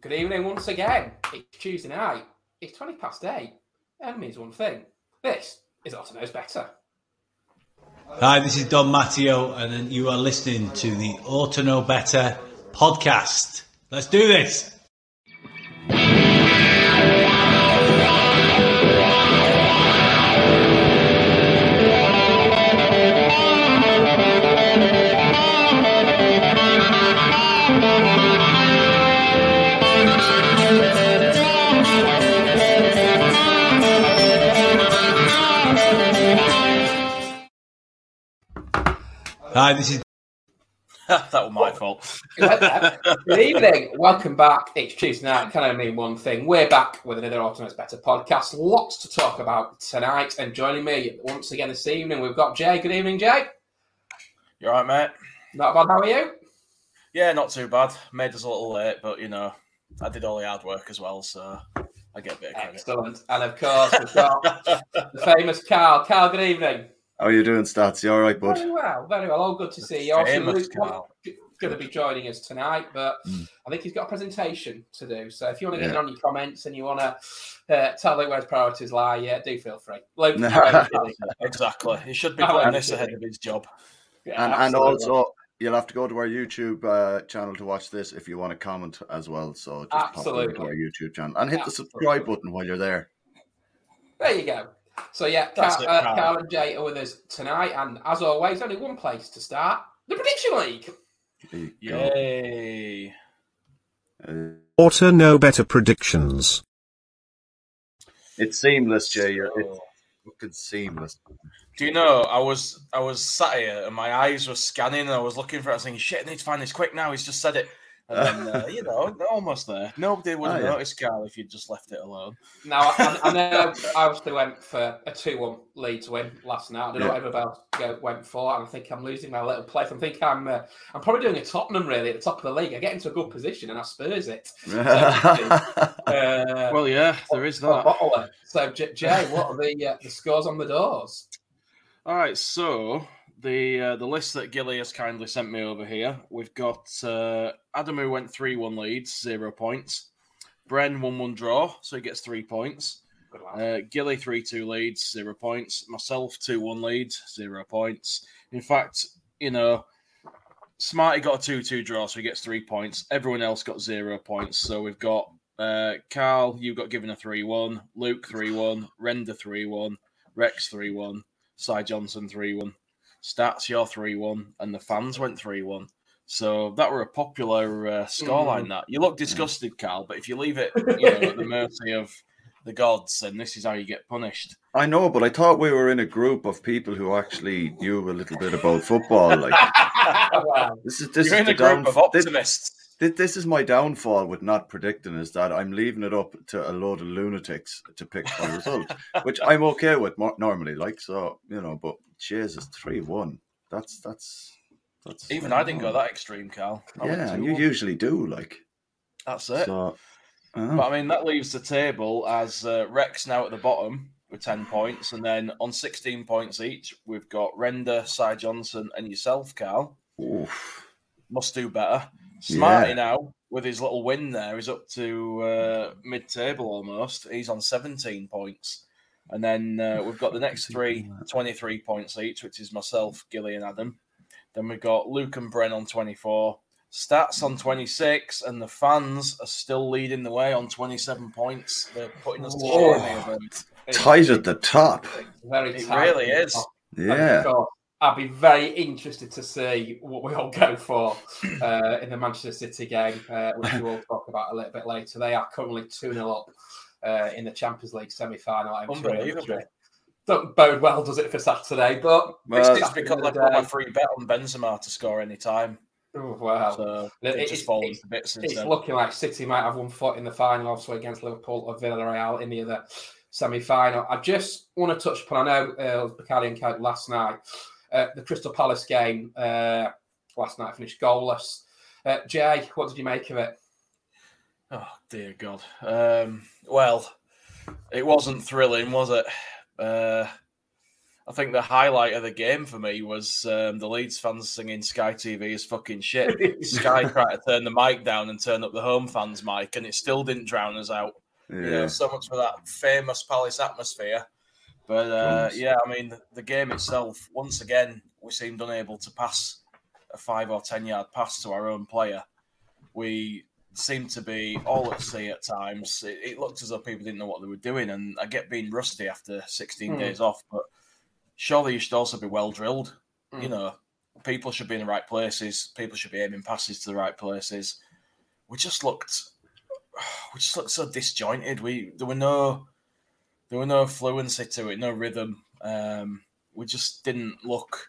Good evening once again. It's Tuesday night. It's 20 past 8. And means one thing. This is Otto Knows Better. Hi, this is Don Matteo, and you are listening to the Auto Know Better podcast. Let's do this. Hi, this is that was my fault. Good evening. Welcome back. It's Tuesday night. Can I mean one thing? We're back with another Auto Knows Better podcast. Lots to talk about tonight. And joining me once again this evening, we've got Jay. Good evening, Jay. You all right, mate? Not bad. How are you? Yeah, not too bad. Made us a little late, but you know, I did all the hard work as well, so I get a bit of credit. Excellent. And of course, we've got the famous Carl. Carl, good evening. How are you doing, Stats? You all right, bud? Very well, very well. All good to see you. Famous Carl. going to be joining us tonight, but Hmm. I think he's got a presentation to do. So if you want to get Yeah. in on your comments and you want to uh, tell Luke where his priorities lie, yeah, do feel free. Luke, Exactly. He should be I putting this ahead of his job. Yeah, and, and also, you'll have to go to our YouTube uh, channel to watch this if you want to comment as well. So just pop over to our YouTube channel and hit the subscribe button while you're there. there you go. So yeah, That's Carl, it, uh, Carl. Carl and Jay are with us tonight, and as always, only one place to start: the prediction league. There you go. Yay. Uh, Auto Know Better predictions. it's seamless, Jay. You're- It's fucking seamless. Do you know? I was I was sat here and my eyes were scanning and I was looking for it. I was thinking, "Shit, I need to find this quick now." He's just said it, and then uh, you know, almost there. Nobody would have Oh, yeah. noticed, Carl, if you'd just left it alone. Now I, I know I obviously went for a two-one Leeds win last night. I don't know what everybody else go- went for. and I think I'm losing my little place. I think I'm uh, I'm probably doing a Tottenham really at the top of the league. I get into a good position and I spurs it. Uh, Well, yeah, there is that. So Jay, what are the uh, the scores on the doors? All right, so the uh, the list that Gilly has kindly sent me over here, we've got uh, Adam who went three one leads, zero points. Bren one one draw, so he gets three points. Uh, Gilly three two leads, zero points. Myself two one leads, zero points. In fact, you know, Smarty got a two two draw, so he gets three points. Everyone else got zero points. So we've got uh, Carl, you got given a three one. Luke three one. Render three one. Rex three one. Cy Johnson 3 1. Stats, you're 3 1. And the fans went 3 1. So that were a popular uh, scoreline, that. You look disgusted, Carl, but if you leave it you know, at the mercy of the gods, then this is how you get punished. I know, but I thought we were in a group of people who actually knew a little bit about football. Like wow. this is this You're is in the a group down- of optimists. Thi- This is my downfall with not predicting is that I'm leaving it up to a load of lunatics to pick my result, which I'm okay with normally. Like so, you know. But Jesus, three one. That's that's that's Even I didn't go that extreme, Carl. I Yeah, you one. usually do. Like That's it. so. But I mean, that leaves the table as uh, Rex now at the bottom with 10 points. And then on 16 points each, we've got Render, Cy Johnson, and yourself, Carl. Oof. Must do better. Smarty Yeah. now, with his little win there, is up to uh, mid table almost. He's on 17 points. And then uh, we've got the next three, 23 points each, which is myself, Gilly, and Adam. Then we've got Luke and Bren on 24, Stats on 26, and the fans are still leading the way on 27 points. They're putting us to Whoa. shame here, Ben. At the top. Very It really is. Yeah. So I'd be very interested to see what we all go for uh, in the Manchester City game, uh, which we will talk about a little bit later. They are currently 2 0 up uh, in the Champions League semi final. Unbelievable. Don't bode well, does it, for Saturday? But It's, Well, it's because I put my free bet on Benzema to score any time. Oh, wow. So It- it it's- just falls to bits It's instead. looking like City might have one foot in the final, also against Liverpool or Villarreal in the other semi final. I just want to touch upon, I know uh, Bacardi and last night, the Crystal Palace game uh, last night finished goalless. Uh, Jay, what did you make of it? Oh dear God. Um, well, it wasn't thrilling, was it? Uh, I think the highlight of the game for me was um, the Leeds fans singing "Sky TV is fucking shit." Sky tried to turn the mic down and turn up the home fans' mic, and it still didn't drown us out. You know, Yeah. so much for that famous Palace atmosphere. But uh, yeah, I mean, the, the game itself, once again, we seemed unable to pass a five or 10 yard pass to our own player. We seemed to be all at sea at times. It, it looked as though people didn't know what they were doing. And I get being rusty after 16 Hmm. days off, but surely you should also be well drilled. Hmm. You know, people should be in the right places, people should be aiming passes to the right places. We just looked we just looked so disjointed. We there were no there were no fluency to it, no rhythm. Um, we just didn't look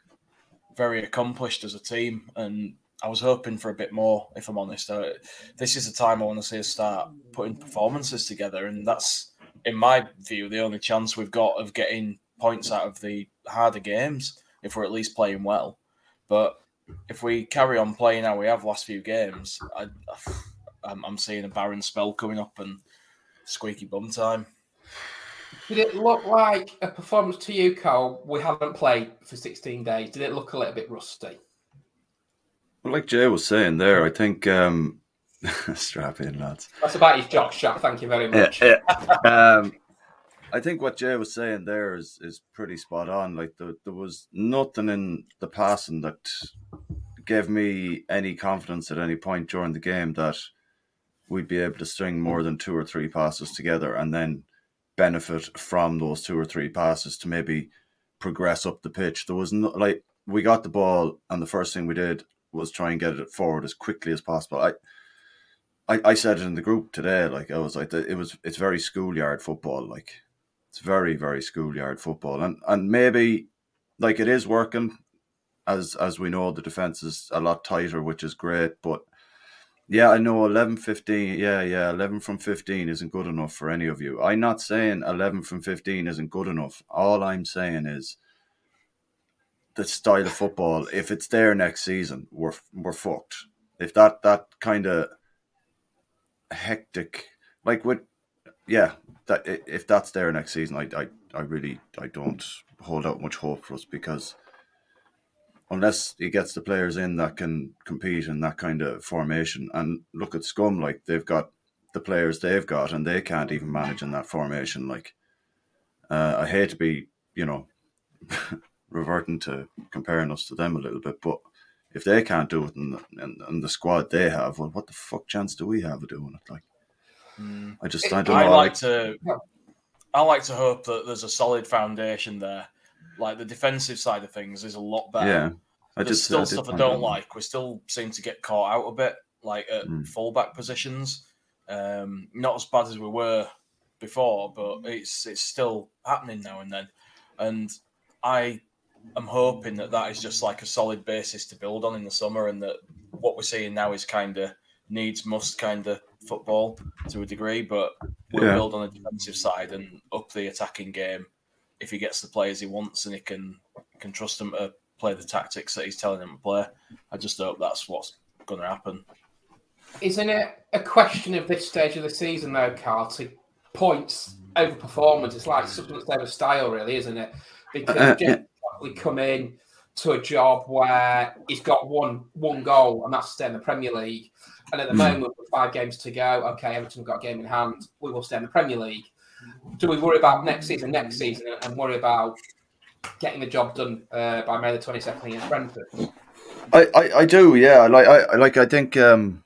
very accomplished as a team, and I was hoping for a bit more. If I'm honest, uh, this is the time I want to see us start putting performances together, and that's, in my view, the only chance we've got of getting points out of the harder games if we're at least playing well. But if we carry on playing how we have last few games, I, I'm, I'm seeing a barren spell coming up and squeaky bum time. Did it look like a performance to you, Cole? We haven't played for 16 days. Did it look a little bit rusty? Well, like Jay was saying there, I think um, strap in, lads. That's about his jock shot. Thank you very much. Yeah, yeah. um, I think what Jay was saying there is is pretty spot on. Like the, there was nothing in the passing that gave me any confidence at any point during the game that we'd be able to string more than two or three passes together and then benefit from those two or three passes to maybe progress up the pitch. There was no like we got the ball and the first thing we did was try and get it forward as quickly as possible. I I, I said it in the group today. Like I was like, it was it's very schoolyard football. Like it's very very schoolyard football, and and maybe like it is working. As as we know, the defense is a lot tighter, which is great. But yeah, I know 11, 15, Yeah, yeah, eleven from fifteen isn't good enough for any of you. I'm not saying eleven from fifteen isn't good enough. All I'm saying is the style of football. If it's there next season, we're we're fucked. If that that kind of hectic, like with, yeah, that if that's there next season, I I, I really I don't hold out much hope for us because unless he gets the players in that can compete in that kind of formation, and look at Scum, like they've got the players they've got, and they can't even manage in that formation. Like, uh, I hate to be, you know, reverting to comparing us to them a little bit, but if they can't do it in the, in, in the squad they have, well, what the fuck chance do we have of doing it? Like, I just I don't I know. like to I like to hope that there's a solid foundation there. Like the defensive side of things is a lot better. Yeah, I There's just- still I stuff I don't like. We still seem to get caught out a bit, like at Hmm. fullback positions. Um, not as bad as we were before, but it's it's still happening now and then. And I am hoping that that is just like a solid basis to build on in the summer, and that what we're seeing now is kind of needs must kind of football to a degree, but we'll Yeah. build on the defensive side and up the attacking game if he gets the players he wants and he can can trust them to play the tactics that he's telling them to play. I just hope that's what's going to happen. Isn't it a question of this stage of the season, though, Carl, to points over performance? It's like substance over style, really, isn't it? Because Uh, Jeff Buckley come in to a job where he's got one one goal, and that's to stay in the Premier League. And at the Hmm. moment, with five games to go, okay, Everton got a game in hand. We will stay in the Premier League. Do we worry about next season, next season, and worry about getting the job done uh, by May the twenty second against Brentford? I, I, I do, yeah. Like I like I think um,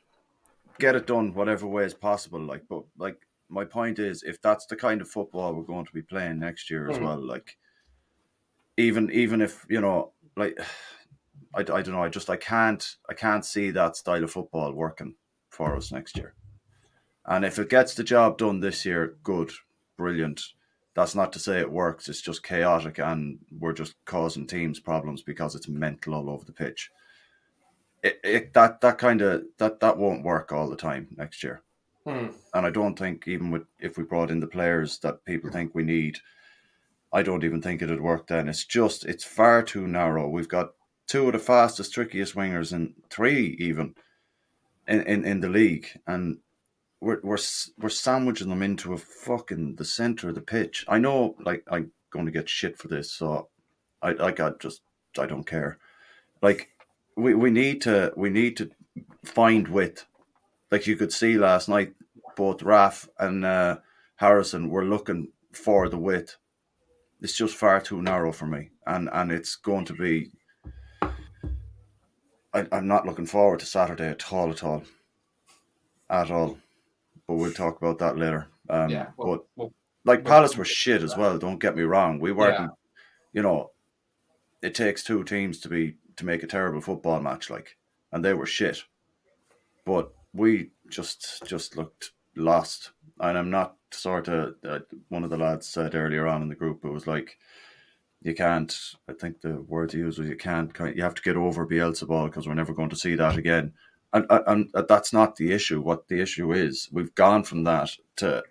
get it done whatever way is possible. Like, but like my point is, if that's the kind of football we're going to be playing next year as Mm. well, like even even if you know, like I, I don't know, I just I can't I can't see that style of football working for us next year. And if it gets the job done this year, good, brilliant. That's not to say it works. It's just chaotic, and we're just causing teams problems because it's mental all over the pitch it, it that that kind of that that won't work all the time next year. Hmm. And I don't think even with if we brought in the players that people think we need, I don't even think it'd work then. It's just it's far too narrow. We've got two of the fastest, trickiest wingers and three even in, in, in the league, and we're we're we're sandwiching them into a fucking the center of the pitch. I know, like I'm going to get shit for this, so I like I just I don't care. Like we, we need to we need to find width. Like you could see last night, both Raf and uh, Harrison were looking for the width. It's just far too narrow for me, and and it's going to be. I, I'm not looking forward to Saturday at all, at all, at all. But we'll talk about that later. Um, Yeah, well- but well- like well- Palace were shit as well. Don't get me wrong. We weren't. Yeah. You know, it takes two teams to be to make a terrible football match, like, and they were shit. But we just just looked lost, and I'm not sort of. Uh, one of the lads said earlier on in the group, it was like, you can't. I think the word he used was you can't. You have to get over Beelzebub because we're never going to see that again. And, and and that's not the issue. What the issue is, we've gone from that to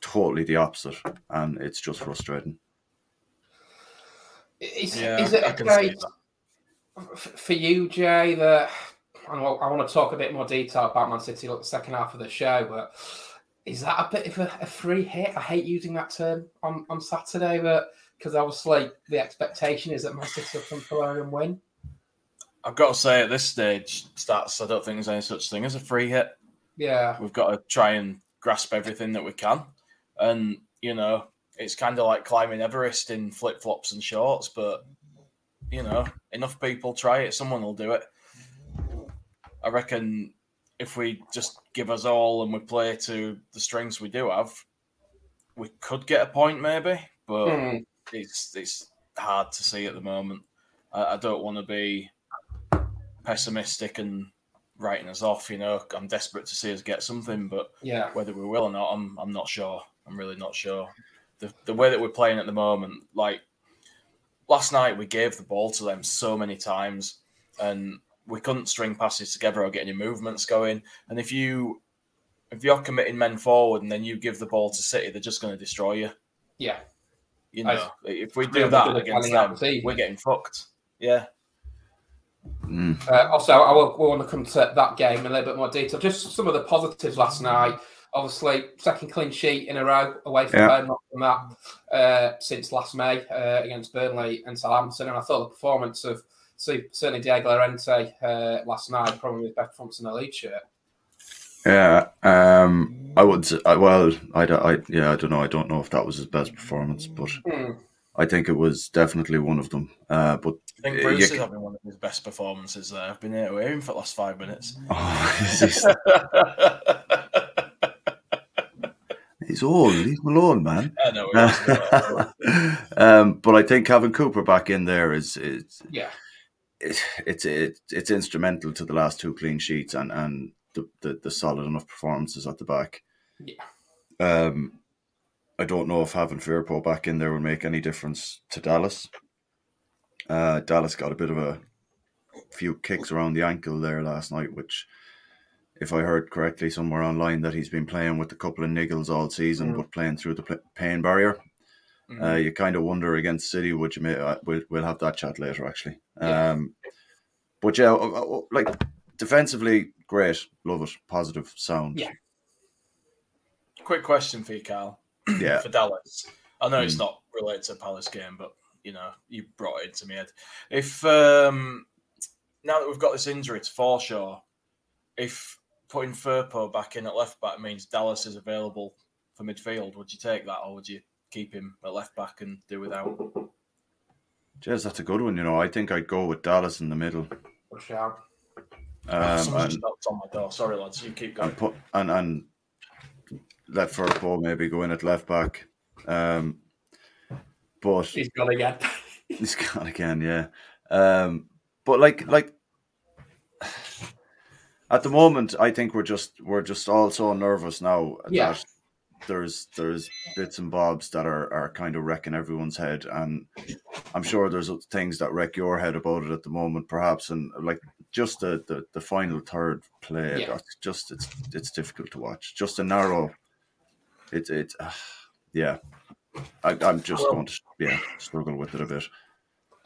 totally the opposite, and it's just frustrating. Is, Yeah, is it I a case for you, Jay, that I, know, I want to talk a bit more detail about Man City like the second half of the show, but is that a bit of a, a free hit? I hate using that term on, on Saturday, but because obviously the expectation is that Man City will come forward and win. I've got to say, at this stage, stats, I don't think there's any such thing as a free hit. Yeah. We've got to try and grasp everything that we can. And, you know, it's kind of like climbing Everest in flip flops and shorts, but, you know, enough people try it, someone will do it. I reckon if we just give us all and we play to the strings we do have, we could get a point maybe, but Hmm. it's it's hard to see at the moment. I, I don't want to be pessimistic and writing us off. You know, I'm desperate to see us get something, but Yeah. whether we will or not, I'm I'm not sure. I'm really not sure. The the way that we're playing at the moment, like last night, we gave the ball to them so many times, and we couldn't string passes together or get any movements going. And if you if you're committing men forward and then you give the ball to City, they're just going to destroy you. Yeah. You I- know, if we do that at against them, we're getting fucked. Yeah. Uh, also, I will, we want to come to that game in a little bit more detail. Just some of the positives last night. Obviously, second clean sheet in a row away from Yeah. home, not from that uh, since last May uh, against Burnley and Southampton. And I thought the performance of certainly Diego Llorente uh, last night probably his best performance in the league shirt. Yeah, um, I would. Say, I, well, I, don't- I, yeah, I don't know. I don't know if that was his best performance, but Hmm. I think it was definitely one of them. Uh, but I think uh, Bruce is having one of his best performances there. I've been here with him for the last five minutes. Oh, he's, he's old. Leave him alone, man. I know. um, but I think having Cooper back in there is is Yeah. it, it's it's it's instrumental to the last two clean sheets and and the, the, the solid enough performances at the back. Yeah. Um, I don't know if having Firpo back in there would make any difference to Dallas. Uh, Dallas got a bit of a few kicks around the ankle there last night, which, if I heard correctly somewhere online, that he's been playing with a couple of niggles all season, Mm. but playing through the pain barrier. Mm-hmm. Uh, you kind of wonder against City, would you make? Uh, we'll, we'll have that chat later, actually. Yeah. Um, but yeah, like defensively, great, love it, positive sound. Yeah. Quick question for you, Carl. Yeah. for Dallas, I know mm. it's not related to Palace game, but you know you brought it into me head. If um, now that we've got this injury to Forshaw, if putting Firpo back in at left back means Dallas is available for midfield, would you take that, or would you keep him at left back and do without? Jez, that's a good one. You know, I think I'd go with Dallas in the middle. Push out. Um, and, on my door. Sorry, lads. You keep going. And put and and let Firpo maybe go in at left back. Um, but he's gone again. he's gone again. Yeah. Um, but like like at the moment, I think we're just we're just all so nervous now yeah. that there's there's bits and bobs that are, are kind of wrecking everyone's head and i'm sure there's things that wreck your head about it at the moment perhaps and like just the the, the final third play yeah. that's just it's it's difficult to watch just a narrow it it uh, yeah I, i'm just well, going to yeah struggle with it a bit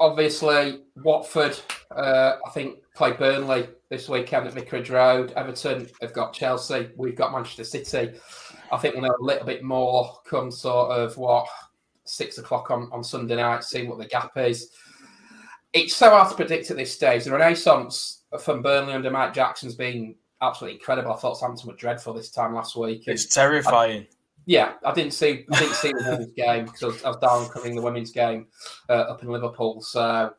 obviously watford uh, i think play burnley this weekend at vicarage road everton have got chelsea we've got manchester city I think we'll know a little bit more come sort of what six o'clock on, on Sunday night, see what the gap is. It's so hard to predict at this stage. The renaissance from Burnley under Mike Jackson's been absolutely incredible. I thought Southampton were dreadful this time last week. It's terrifying. I, yeah, I didn't see I didn't see the women's game because I was, I was down covering the women's game uh, up in Liverpool. So,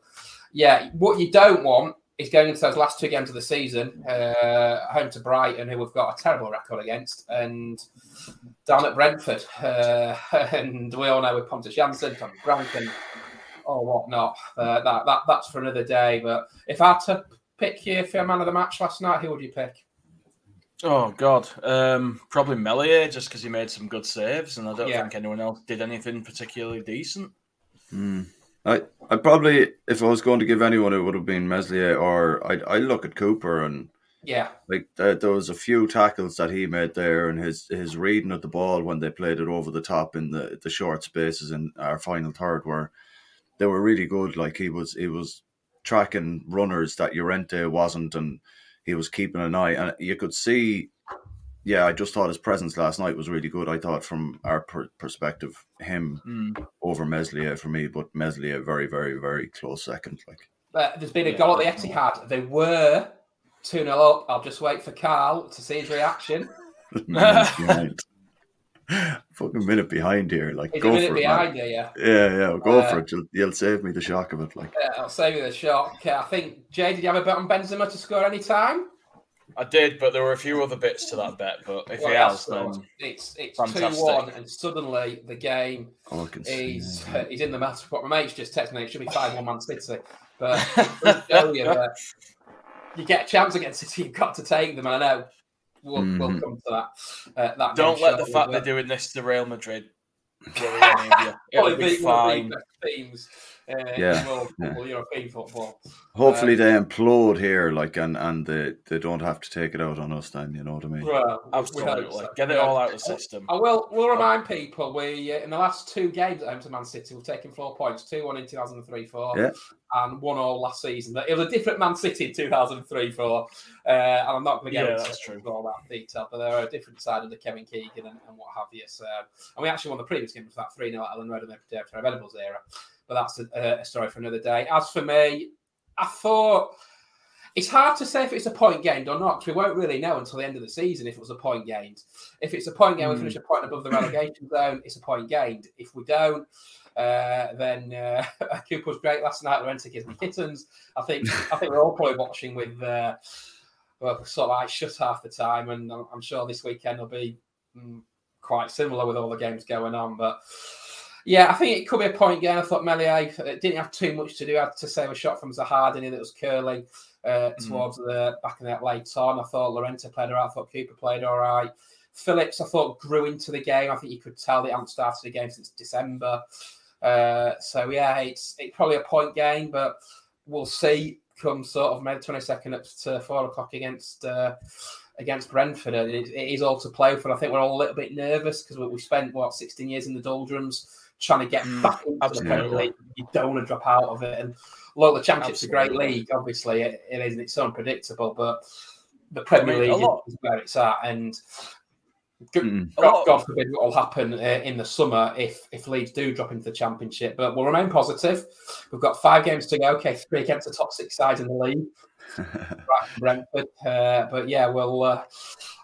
yeah, what you don't want is going into those last two games of the season, uh, home to Brighton, who we've got a terrible record against, and down at Brentford. Uh, and we all know with Pontus Jansson, Tommy Grankin, or whatnot. Uh, that, that That's for another day. But if I had to pick you for a man of the match last night, who would you pick? Oh God, um, probably Meslier, just because he made some good saves, and I don't yeah. think anyone else did anything particularly decent. Mm. I I probably if I was going to give anyone, it would have been Meslier, or I I look at Cooper and yeah, like uh, there was a few tackles that he made there, and his his reading of the ball when they played it over the top in the the short spaces in our final third were they were really good. Like he was he was tracking runners that Llorente wasn't, and he was keeping an eye, and you could see yeah, I just thought his presence last night was really good. I thought from our per- perspective, him mm. over Meslier for me, but Meslier very, very, very close second. Like, but there's been a goal at the Etihad. They were two 0 up. I'll just wait for Carl to see his reaction. Fucking minute behind here, like He's go for it. Behind you, yeah. Yeah, yeah, go uh, for it. You'll, you'll, save me the shock of it. Like, yeah, I'll save you the shock. I think Jay, did you have a bet on Benzema to score any time? I did, but there were a few other bits to that bet. But if well, he has, then it's it's two one, and suddenly the game oh, is uh, he's in the match. But my mate's just texted me it should be five one Man City, but you, you get a chance against City, you've got to take them. And I know we'll, mm. we'll mm-hmm. come to that. Uh, that Don't let the fact they're doing this to Real Madrid. It'll be fine. Themes uh, yeah, yeah. European football. Hopefully, um, they implode here, like, and and they, they don't have to take it out on us. Then you know what I mean? Well, absolutely. So. Get it all out of the system. I will. We'll remind people we uh, in the last two games at home to Man City, we've taken four points: two one in two thousand three four, yeah. and one all last season. It was a different Man City in two thousand three four, uh, and I'm not going to get yeah, into true. all that detail, but they're a different side of the Kevin Keegan and, and what have you. So, and we actually won the previous game with that three 0 at Elland Road in the Trevor Venables era but that's a, a story for another day. As for me, I thought it's hard to say if it's a point gained or not because we won't really know until the end of the season if it was a point gained. If it's a point gained, mm. we finish a point above the relegation zone. It's a point gained. If we don't, uh, then uh, Cooper was great last night. Llorente gives me kittens. I think I think we're all probably watching with uh, well, sort of eyes shut half the time, and I'm, I'm sure this weekend will be mm, quite similar with all the games going on. But yeah, I think it could be a point game. I thought Meslier didn't have too much to do. I Had to save a shot from Zaha, didn't he, that was curling uh, mm. towards mm. the back of that late on. I thought Llorente played all right. I thought Cooper played all right. Phillips, I thought, grew into the game. I think you could tell they haven't started the game since December. Uh, so, yeah, it's, it's probably a point game, but we'll see come sort of May 22nd up to four o'clock against uh, against Brentford. It, it is all to play for. I think we're all a little bit nervous because we, we spent, what, 16 years in the doldrums trying to get Mm, back into the Premier. League. You don't want to drop out of it. And look, the Championship's a great league. Obviously, it, it is. It's so unpredictable, but the Premier I mean, a League is where it's at. And Mm. A lot- God forbid what will happen uh, in the summer if if Leeds do drop into the Championship. But we'll remain positive. We've got five games to go. Okay, three against the top six sides in the league. Brentford. Uh, but yeah, we'll uh,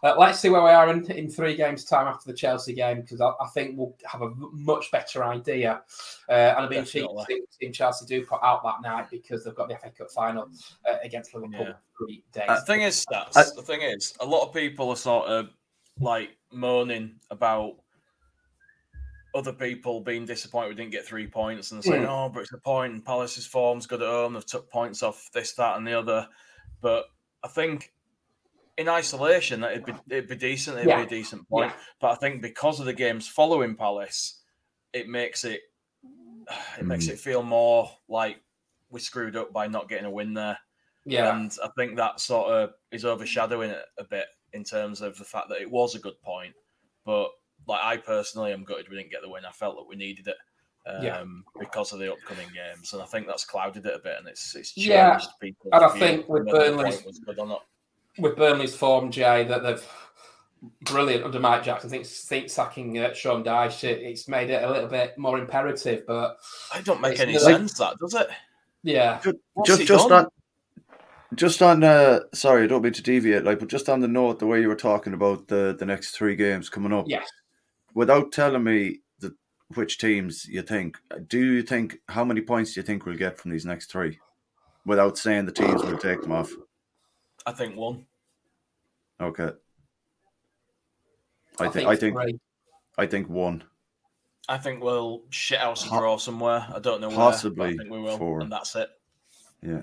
uh, let's see where we are in, in three games' time after the Chelsea game because I, I think we'll have a much better idea. Uh, and I'll be intrigued to Definitely. Chelsea do put out that night because they've got the FA Cup final uh, against Liverpool Yeah. three days. The thing is, stats. I- the thing is, a lot of people are sort of like moaning about other people being disappointed we didn't get three points and saying, Mm. "Oh, but it's a point." And Palace's form's good at home. They've took points off this, that, and the other. But I think in isolation, that it'd be it'd be decent. It'd Yeah. be a decent point. But I think because of the games following Palace, it makes it it makes Mm. it feel more like we screwed up by not getting a win there. yeah, And I think that sort of is overshadowing it a bit in terms of the fact that it was a good point. But like I personally am gutted we didn't get the win. I felt that we needed it um, Yeah. because of the upcoming games, and I think that's clouded it a bit, and it's it's changed Yeah, people's and I think with Burnley's- was good or not. with Burnley's form, Jay, that they've brilliant under Mike Jackson. I think, think sacking uh, Sean Dyche, it, it's made it a little bit more imperative. But It don't make It's any like- sense, that does it? yeah, just just done? on just on uh sorry i don't mean to deviate like but just on the note the way you were talking about the the next three games coming up yes, without telling me the which teams you think do you think how many points do you think we'll get from these next three without saying the teams will take them off I think one. okay i, I think i think three. i think one I think we'll shit out a draw somewhere. I don't know where. possibly I think we will, four. and that's it. yeah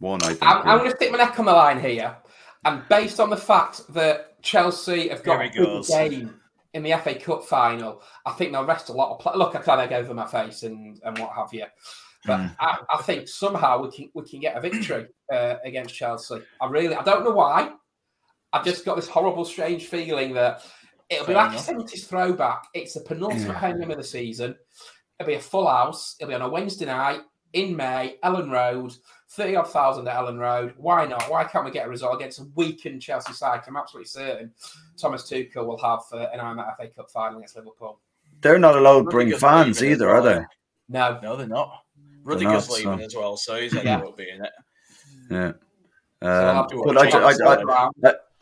one i think I'm, I'm going to stick my neck on the line here, and based on the fact that Chelsea have got a he big goes. game in the FA Cup final, I think they'll rest a lot of play. Look, I kind of go over my face and, and what have you. But Hmm. I, I think somehow we can we can get a victory uh, against Chelsea. I really I don't know why. I've just got this horrible, strange feeling that it'll be Fair like enough. a 70s throwback. It's the penultimate home game of the season. It'll be a full house. It'll be on a Wednesday night in May, Elland Road, 30 odd thousand at Elland Road. Why not? Why can't we get a result against a weakened Chelsea side? I'm absolutely certain Thomas Tuchel will have uh, an IMF FA Cup final against Liverpool. they're not allowed to bring fans either are they No, No, they're not. They're Rudiger's not, leaving so- as well, so he's Yeah. ended up being it. yeah um, have to but watch I, it. I, I, Round.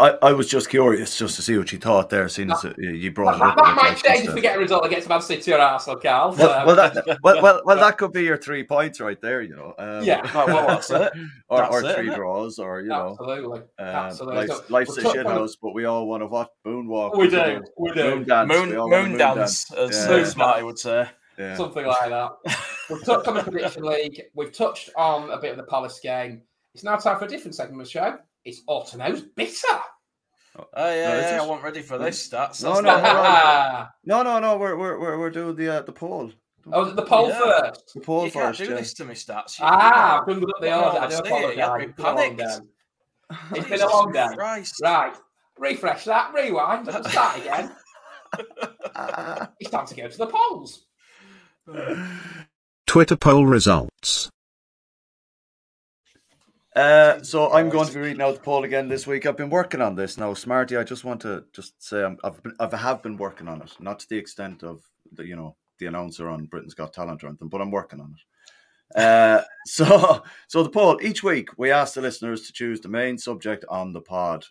I, I, I was just curious just to see what you thought there, seeing as you brought That, it up. that about might Chelsea change if stuff. we get a result against Man City or Arsenal, Carl. Well, Um, well, that, well, well, well, that could be your three points right there, you know. Um, Yeah. Right, well, that's it. or, That's or it, three it? draws, or you know, absolutely, um, absolutely. life's, So, life's a touch shit house, but we all want to what moonwalk. We do, we do. Moon dance. we Moon, all moon dance, as Yeah. Moon Smarty would say. Yeah. something like that. We've touched on the prediction league. We've touched on a bit of the Palace game. It's now time for a different segment of the show. It's Autono's bitter. Oh yeah, No, is yeah, I it? wasn't ready for this. That's, No, that's no, not- hold oh, No, no, no. We're we're we're, we're doing the uh, the poll. Oh, the poll Yeah. first. The poll you can't do yeah. this to me, stats. You- Ah, I've done up the Well, order. I I do see it. You had apologise. me It's been a long panicked. day. It's been a long day. Christ. Right. Refresh that. Rewind. and Start again. It's time to go to the polls. Twitter poll results. Uh, so I'm going to be reading out the poll again this week. I've been working on this now, Smarty. I just want to just say I'm, I've been, I've have been working on it, not to the extent of the you know the announcer on Britain's Got Talent or anything, but I'm working on it. Uh, so so the poll each week we ask the listeners to choose the main subject on the pod.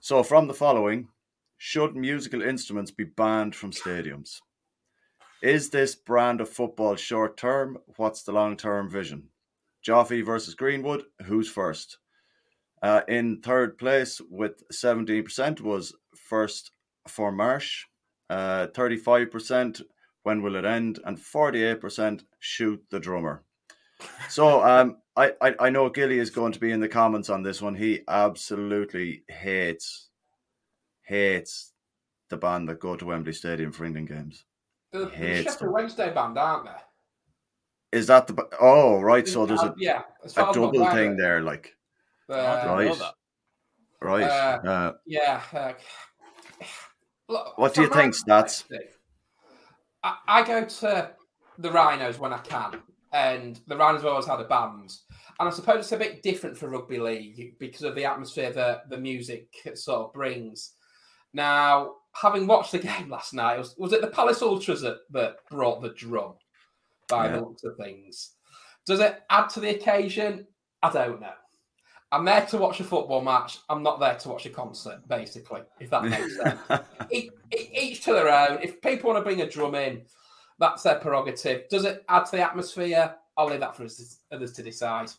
So from the following, should musical instruments be banned from stadiums? Is this brand of football short term? What's the long term vision? Joffrey versus Greenwood. Who's first? Uh, in third place with 17% was first for Marsh. Uh, 35% when will it end? And 48% shoot the drummer. So um, I, I, I know Gilly is going to be in the comments on this one. He absolutely hates, hates the band that go to Wembley Stadium for England games. The, the Hates Sheffield them. Wednesday band, aren't they? Is that the. Oh, right. So there's a, Uh, yeah, a far as I'm double thing there. Like, uh, I didn't know Right. right. Uh, Uh, Yeah. Uh, look, What do you think, Stats? I, I go to the Rhinos when I can, and the Rhinos have always had a band. And I suppose it's a bit different for rugby league because of the atmosphere that the music sort of brings. Now, having watched the game last night, was, was it the Palace Ultras that, that brought the drum by Yeah. the looks of things? Does it add to the occasion? I don't know. I'm there to watch a football match. I'm not there to watch a concert, basically, if that makes sense. E- e- each to their own. If people want to bring a drum in, that's their prerogative. Does it add to the atmosphere? I'll leave that for others to decide.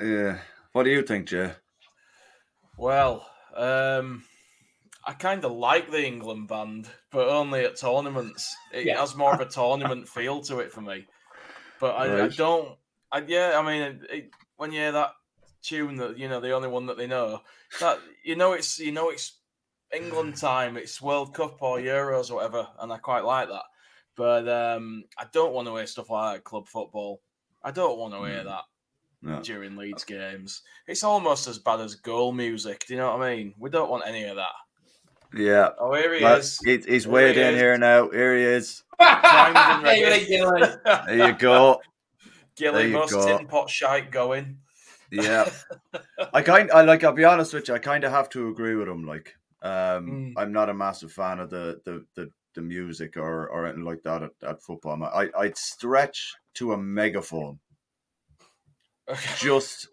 Yeah. What do you think, Jay? Well, um, I kind of like the England band, but only at tournaments. It Yeah. has more of a tournament feel to it for me. But I, I don't. I, yeah, I mean, it, when you hear that tune, that you know, the only one that they know, that you know, it's you know, it's England time. It's World Cup or Euros or whatever, and I quite like that. But um, I don't want to hear stuff like that, club football. I don't want to hear that No. during Leeds games. It's almost as bad as goal music. Do you know what I mean? We don't want any of that. Yeah. Oh, here he Well, is. he- he's Here way he down is. here now. Here he is. Primed and ready. David Gillen. There you go. Gilly, There you most go. tin pot shite going. Yeah. I kind I like I'll be honest with you, I kind of have to agree with him like um Mm. I'm not a massive fan of the the the, the music or or anything like that at, at football. I I'd stretch to a megaphone. Just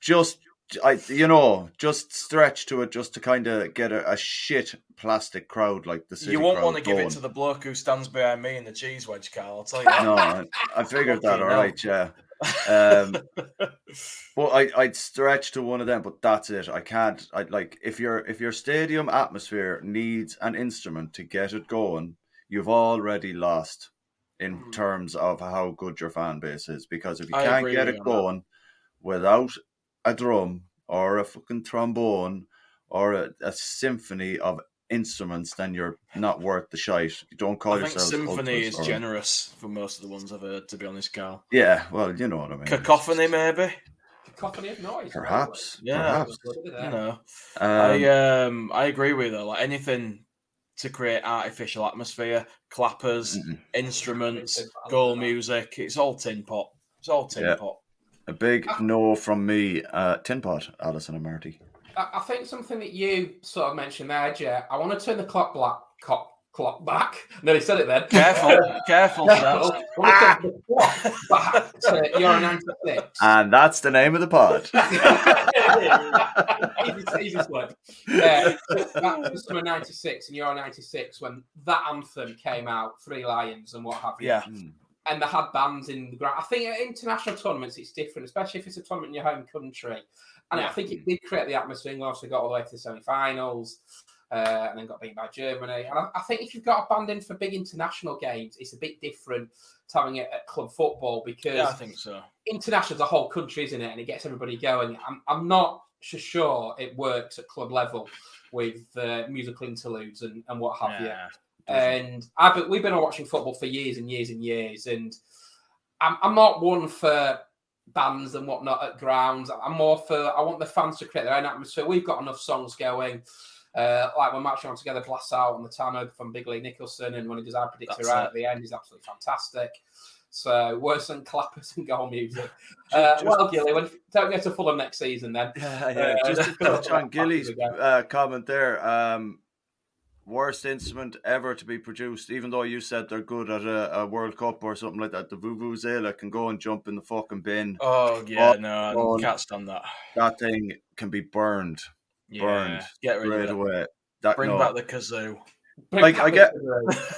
just I you know, just stretch to it just to kind of get a, a shit plastic crowd like the city You won't want to give it to the bloke who stands behind me in the cheese wedge, Carl. I'll tell you that. No, I, I figured that. All right, yeah. Um, but I, I'd stretch to one of them, but that's it. I can't. I like if your if your stadium atmosphere needs an instrument to get it going, you've already lost in terms of how good your fan base is. Because if you I can't get it on that. going without a drum or a fucking trombone or a, a symphony of instruments, then you're not worth the shite. You don't call I think yourself symphony is or- generous for most of the ones I've heard, to be honest, Carl. Yeah, well, you know what I mean. Cacophony, maybe. Cacophony of noise. Perhaps. Yeah, Perhaps. you know. Um, I um I agree with her. Like anything to create artificial atmosphere, clappers, instruments, goal music. It's all tin pot. It's all tin Yeah. pot. A big no from me. Uh, tin pot, Alison and Marty. I, I think something that you sort of mentioned there, Jay, I want to turn the clock black, clock, clock back. No, he said it then. Careful, careful, Careful. Seth. I to turn the clock back 96. And that's the name of the pod. easy, easy slip. Yeah, that was summer '96 and Euro '96 when that anthem came out, Three Lions and what have you. Yeah. And they had bands in the ground. I think at international tournaments it's different, especially if it's a tournament in your home country. And I think it did create the atmosphere. We also got all the way to the semi-finals, uh, and then got beaten by Germany. And I, I think if you've got a band in for big international games, it's a bit different to having it at club football because Yeah, I think so. international's a whole country, isn't it? And it gets everybody going. I'm, I'm not so sure it works at club level with uh, musical interludes and, and what have Yeah, you. And I've been, we've been watching football for years and years and years, and I'm, I'm not one for bands and whatnot at grounds. I'm more for I want the fans to create their own atmosphere. We've got enough songs going. Uh, like when Marching On Together, Blast Out on the Tannoy from Big Lee Nicholson, and when he does I Predict That's Her it. at the end, is absolutely fantastic. So worse than clappers and goal music. Uh, Just- well, Gilly, when, don't go to Fulham next season then. Yeah, yeah. Uh, Just to touch on Gilly's to the game. uh, comment there. Um, worst instrument ever to be produced, even though you said they're good at a, a World Cup or something like that. The Vuvuzela can go and jump in the fucking bin. Oh yeah, no, I can't stand that. That thing can be burned. Yeah, burned get rid of straight it. away. That, Bring no. back the kazoo. Like, I get-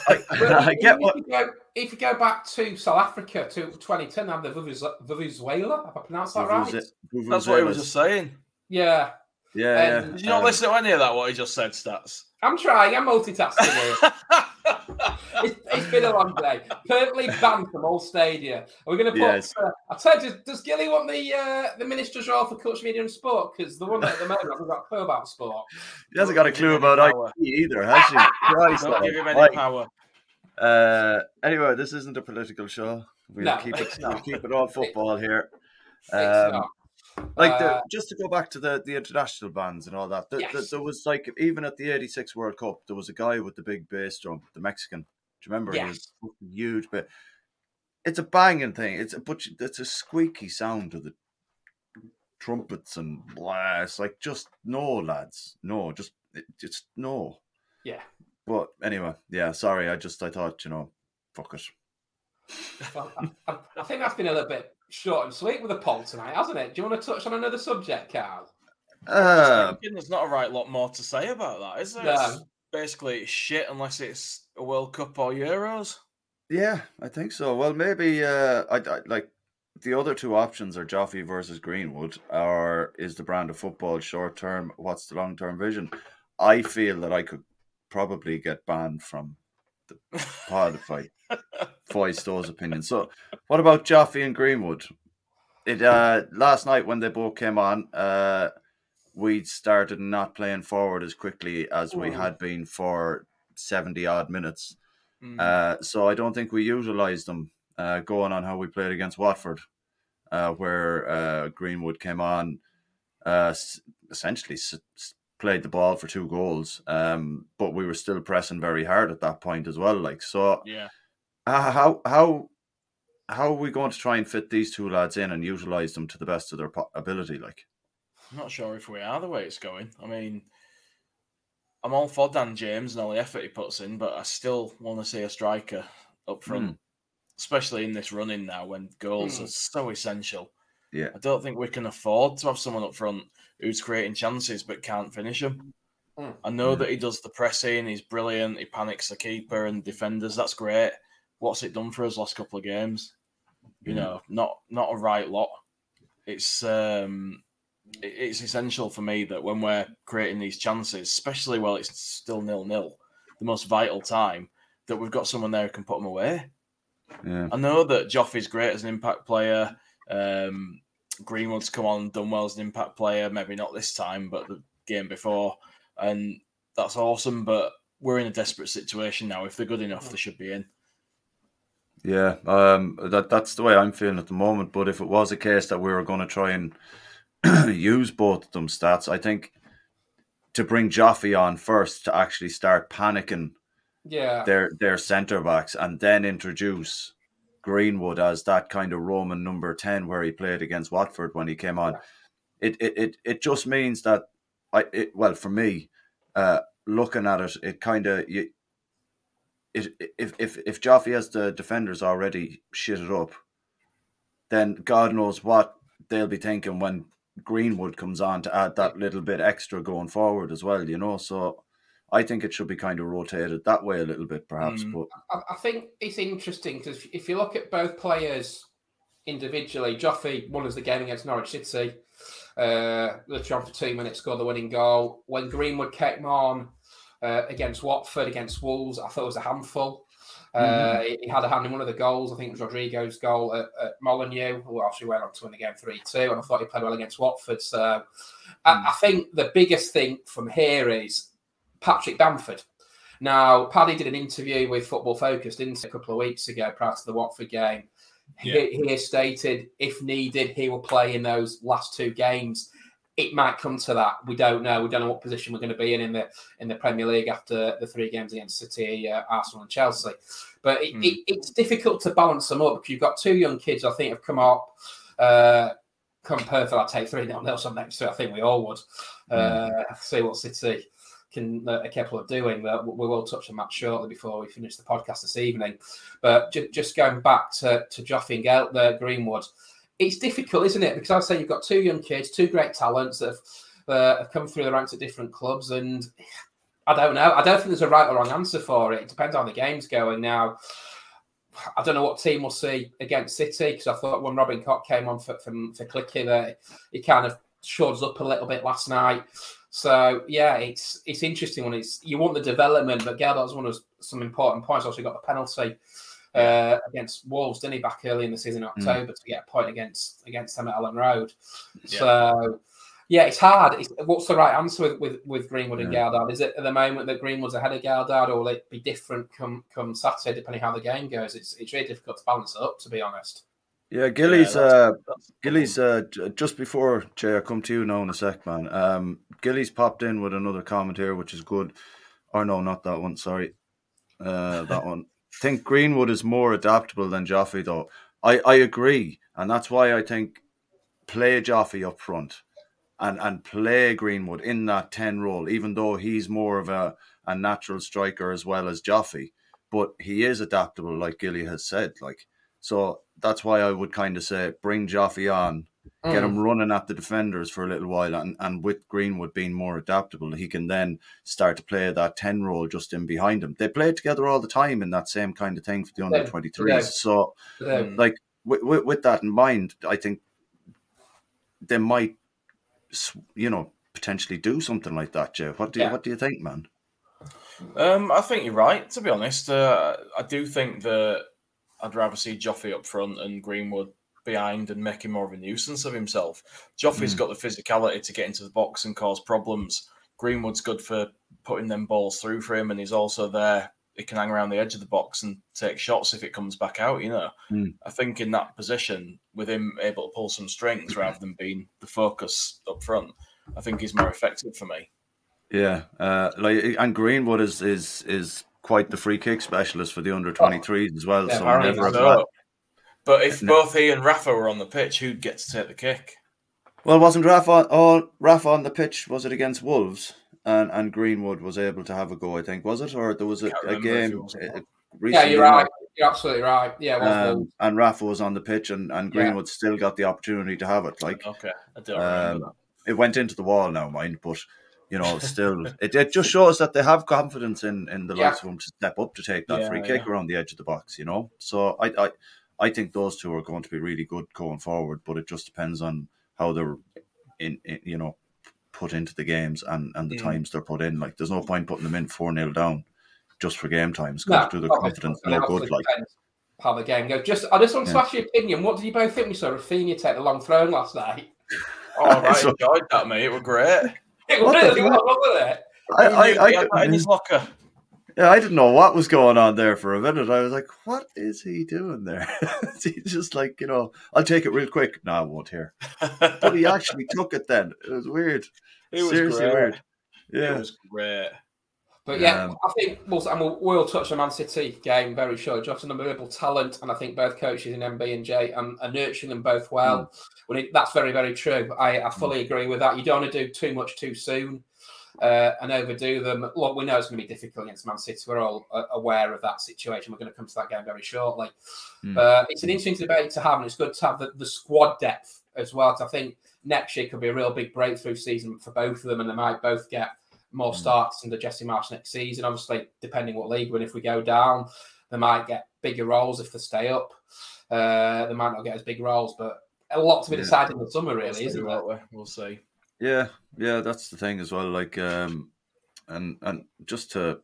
I, I get if what. You go, if you go back to South Africa to 2010, they have the Vuvuzela. Have I pronounced that right? Vuvuze- That's what he was just saying. Yeah. Yeah, yeah. Um, Did you not Um, listen to any of that? What he just said, stats. I'm trying. I'm multitasking here. it's, it's been a long day. Permanently banned from all stadia. Are we going to put? Yes. Uh, I tell you, does, does Gilly want the uh, the minister's role for culture, media, and sport? Because the one at the moment hasn't got a clue about sport. He hasn't got a clue about Power. IT either, has he? Christ, Don't give him any like, power. Uh, anyway, this isn't a political show. We'll No, keep it. it's We'll keep it all football here. It's Um, not. Like the, Uh, just to go back to the, the international bands and all that. The, the- Yes. there was like even at the '86 World Cup, there was a guy with the big bass drum, the Mexican. Do you remember? He Yes. was huge, but it's a banging thing. It's a but it's a squeaky sound to the trumpets and blah. It's like just no, lads, no, just it- just no. Yeah. But anyway, yeah. Sorry, I just I thought you know, fuck it. Well, I, I think that's been a little bit short and sweet with a poll tonight, hasn't it? Do you want to touch on another subject, Carl? Uh, There's not a right lot more to say about that, is there? No. It's basically it's shit unless it's a World Cup or Euros. Yeah, I think so. Well, maybe uh, I, I like the other two options are Joffrey versus Greenwood, or is the brand of football short term? What's the long term vision? I feel that I could probably get banned from the pod if I voiced those opinion. So, what about Joffrey and Greenwood? It uh, last night when they both came on, uh, we started not playing forward as quickly as we had been for seventy odd minutes. Mm. Uh, so I don't think we utilised them uh, going on how we played against Watford, uh, where uh, Greenwood came on, uh, essentially s- s- played the ball for two goals, um, but we were still pressing very hard at that point as well. Like so, Yeah. Uh, how how how are we going to try and fit these two lads in and utilise them to the best of their ability? Like, I'm not sure if we are the way it's going. I mean, I'm all for Dan James and all the effort he puts in, but I still want to see a striker up front, Mm. especially in this running now when goals Mm. are so essential. yeah, I don't think we can afford to have someone up front who's creating chances but can't finish them. Mm. I know Mm. that he does the pressing, he's brilliant, he panics the keeper and defenders. That's great. What's it done for us last couple of games? You Mm. know, not not a right lot. It's um, it's essential for me that when we're creating these chances, especially while it's still nil nil, the most vital time, that we've got someone there who can put them away. yeah, I know that Joffrey's great as an impact player. Um, Greenwood's come on, done well as an impact player. Maybe not this time, but the game before, and that's awesome. But we're in a desperate situation now. If they're good enough, they should be in. Yeah. Um, that that's the way I'm feeling at the moment. But if it was a case that we were going to try and use both of them stats, I think to bring Joffrey on first to actually start panicking Yeah. their their centre backs and then introduce Greenwood as that kind of Roman number ten where he played against Watford when he came on. It it it, it just means that I it, well for me, uh, looking at it, it kind of you. It, if if if Joffrey has the defenders already shitted up, then God knows what they'll be thinking when Greenwood comes on to add that little bit extra going forward as well. You know, so I think it should be kind of rotated that way a little bit, perhaps. Mm. But I, I think it's interesting because if you look at both players individually, Joffrey won us the game against Norwich City. Uh, literally on for two minutes, scored the winning goal. When Greenwood came on uh, against Watford, against Wolves, I thought it was a handful. Uh, he he had a hand in one of the goals. I think it was Rodrigo's goal at, at Molineux, who actually went on to win the game 3 2. And I thought he played well against Watford. So I, I think the biggest thing from here is Patrick Bamford. Now, Paddy did an interview with Football Focus, didn't he, a couple of weeks ago prior to the Watford game. He, he has stated, if needed, he will play in those last two games. It might come to that. We don't know. We don't know what position we're going to be in in the in the Premier League after the three games against City, uh, Arsenal, and Chelsea. But it, Mm. it, it's difficult to balance them up because you've got two young kids. I think have come up. Uh, come Perth, I'd take three nil nil. Some next to. I think we all would. Uh, see what City can uh, are capable of doing. But we will touch on that shortly before we finish the podcast this evening. But ju- just going back to to Joffrey and Gel- the Greenwood, it's difficult, isn't it? Because I say you've got two young kids, two great talents that have, uh, have come through the ranks at different clubs, and I don't know. I don't think there's a right or wrong answer for it. It depends on how the game's going now. I don't know what team we'll see against City because I thought when Robin Koch came on for, for, for Clicky that he kind of showed us up a little bit last night. So yeah, it's it's interesting when it's you want the development, but Gelhardt's one of some important points. Also got the penalty uh, against Wolves, didn't he, back early in the season in October to get a point against against them at Elland Road. Yeah. So yeah, it's hard. It's, what's the right answer with, with, with Greenwood and Yeah. Gelhardt? Is it at the moment that Greenwood's ahead of Gelhardt, or will it be different come come Saturday, depending how the game goes? It's it's really difficult to balance it up, to be honest. yeah, Gilly's Yeah, uh, that's- that's- Gilly's uh, just before Jay, I come to you now in a sec, man. Um, Gilly's popped in with another comment here, which is good. Or no, not that one. Sorry, uh, that one. Think Greenwood is more adaptable than Joffrey, though. I, I agree, and that's why I think play Joffrey up front and and play Greenwood in that ten role, even though he's more of a, a natural striker as well as Joffrey. But he is adaptable, like Gilly has said. Like so, that's why I would kind of say bring Joffrey on, get Mm. him running at the defenders for a little while, and, and with Greenwood being more adaptable, he can then start to play that ten role just in behind him. They play together all the time in that same kind of thing for the under Yeah, twenty yeah. So, Yeah. like with, with, with that in mind, I think they might, you know, potentially do something like that. Jay, what do you, Yeah. what do you think, man? Um, I think you're right. To be honest, uh, I do think that I'd rather see Joffrey up front and Greenwood behind and making more of a nuisance of himself. Joffrey's Mm. got the physicality to get into the box and cause problems. Greenwood's good for putting them balls through for him, and he's also there. He can hang around the edge of the box and take shots if it comes back out. You know, Mm. I think in that position, with him able to pull some strings rather than being the focus up front, I think he's more effective for me. Yeah, uh, like and Greenwood is is is quite the free kick specialist for the under twenty threes as well. Yeah, so never so. Bad- But if No. both he and Rafa were on the pitch, who'd get to take the kick? Well, wasn't Rafa on, oh, Rafa on the pitch? Was it against Wolves? And and Greenwood was able to have a go. I think was it, or there was a, a remember if he game. was or uh. Yeah, you're right. You're absolutely right. Yeah, it was Um, and Rafa was on the pitch, and, and Yeah. Greenwood still got the opportunity to have it. Like, Okay, I don't remember um, it went into the wall now, mind, but you know, still, it, it just shows that they have confidence in in the Yeah. likes of them to step up to take that Yeah, free kick yeah. around the edge of the box. You know, so I, I I think those two are going to be really good going forward, but it just depends on how they're in, in you know put into the games and and the Mm. times they're put in. Like, there's no point putting them in four 0 down just for game times No, because do the obviously, confidence it no good. Like, depends how the game goes. Just, I just want to Yeah. ask your opinion. What did you both think we saw Raphinha take the long throw last night? Oh, right, So- enjoyed that, mate. It was great. It What really was, fuck? wasn't it? I, Who I, knew I, he had that in his locker. Yeah, I didn't know what was going on there for a minute. I was like, what is he doing there? He's just like, you know, I'll take it real quick. No, I won't hear. But he actually took it then. It was weird. It was Seriously great. weird. It Yeah. was great. But yeah, Um, I think we'll, and we'll, we'll touch on Man City game very shortly. Just an unbelievable talent, and I think both coaches in MB and J um, are nurturing them both well. When it, that's very, very true. I, I fully agree with that. You don't want to do too much too soon uh, and overdo them. Look, we know it's going to be difficult against Man City. We're all uh, aware of that situation. We're going to come to that game very shortly. Mm. Uh, it's an interesting debate to have, and it's good to have the, the squad depth as well. I think next year could be a real big breakthrough season for both of them, and they might both get more Mm. starts under Jesse Marsch next season. Obviously, depending what league we're in, if we go down, they might get bigger roles if they stay up. Uh, they might not get as big roles, but a lot to be Yeah. decided in the summer, We'll really, see, isn't it? we? We'll see. Yeah, yeah, that's the thing as well. Like, um, and and just to,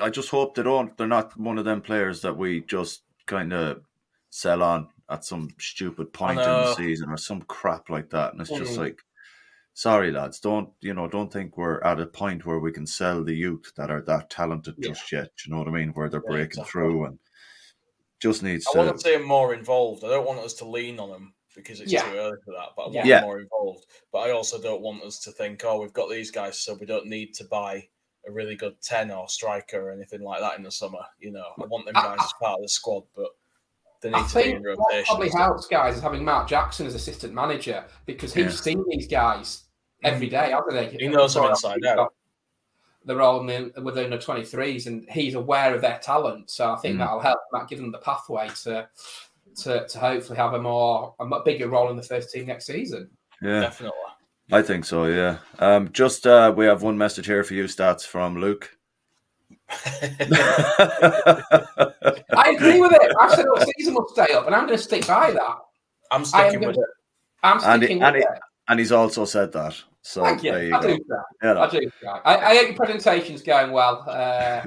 I just hope they don't. They're not one of them players that we just kind of sell on at some stupid point in the season or some crap like that. And it's just Mm. like, sorry lads, don't you know? Don't think we're at a point where we can sell the youth that are that talented Yeah. just yet. You know what I mean? Where they're Yeah, breaking exactly. through and just needs I to. want to see them more involved. I don't want us to lean on him because it's Yeah. too early for that. But I want Yeah. more involved. But I also don't want us to think, oh, we've got these guys, so we don't need to buy a really good ten or striker or anything like that in the summer. You know, I want them I- guys as part of the squad, but they I need to be in rotation. probably helps, guys, is having Mark Jackson as assistant manager because he's Yeah. seen these guys every day, hasn't he? He knows them inside out. They're all in the, within the 23s and he's aware of their talent. So I think Mm. that'll help Matt give them the pathway to, to to hopefully have a more a bigger role in the first team next season. yeah, Definitely. I think so. Yeah. Um, just uh, we have one message here for you, stats from Luke. I agree with it. I said all season will stay up and I'm going to stick by that. I'm I am sticking going with to, it. I'm And sticking he- and with he- it. and he's also said that. So Thank you. you I do that. Yeah. I do. that. I, I hope your presentation's going well. Uh,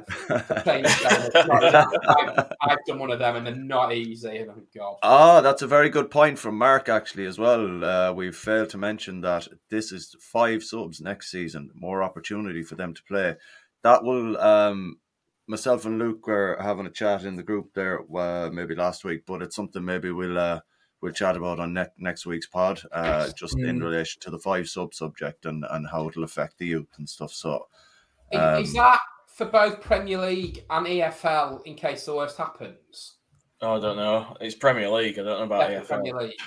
playing this game. It's not- I've, I've done one of them and they're not easy. Oh God. Ah, that's a very good point from Mark, actually, as well. Uh, we've failed to mention that this is five subs next season, more opportunity for them to play. That will, um, myself and Luke were having a chat in the group there uh, maybe last week, but it's something maybe we'll uh, we'll chat about on ne- next week's pod, uh, just in Mm. relation to the five sub subject and, and how it'll affect the youth and stuff. So, Is- um, is that for both Premier League and EFL in case the worst happens? Oh, I don't know. It's Premier League. I don't know about Definitely AFL. Premier League.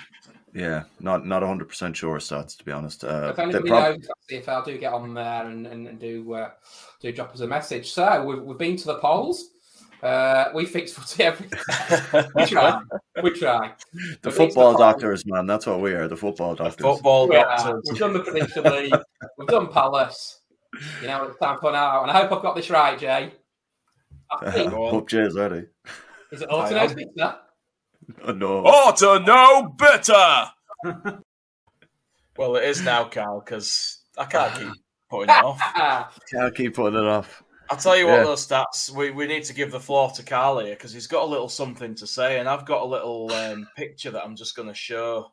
Yeah, not not hundred percent sure stats to be honest. Uh, if they anybody prob- knows CFL, do get on there and, and, and do uh, do drop us a message. So we've, we've been to the polls. Uh, we fix footy everything. We try. We try. the We've been to football polls. doctors, man. That's what we are. The football doctors. Football Yeah, doctors. we've done the prediction league. We've done Palace. You know, it's time for now. And I hope I've got this right, Jay. I think, Hope Jay's ready. is it Autono's pizza? Oh, no. Oh, to know better. Well, it is now, Carl, because I can't keep putting it off. Can't keep putting it off. I'll tell you what, Yeah. those stats, we, we need to give the floor to Carl here because he's got a little something to say, and I've got a little um, picture that I'm just going to show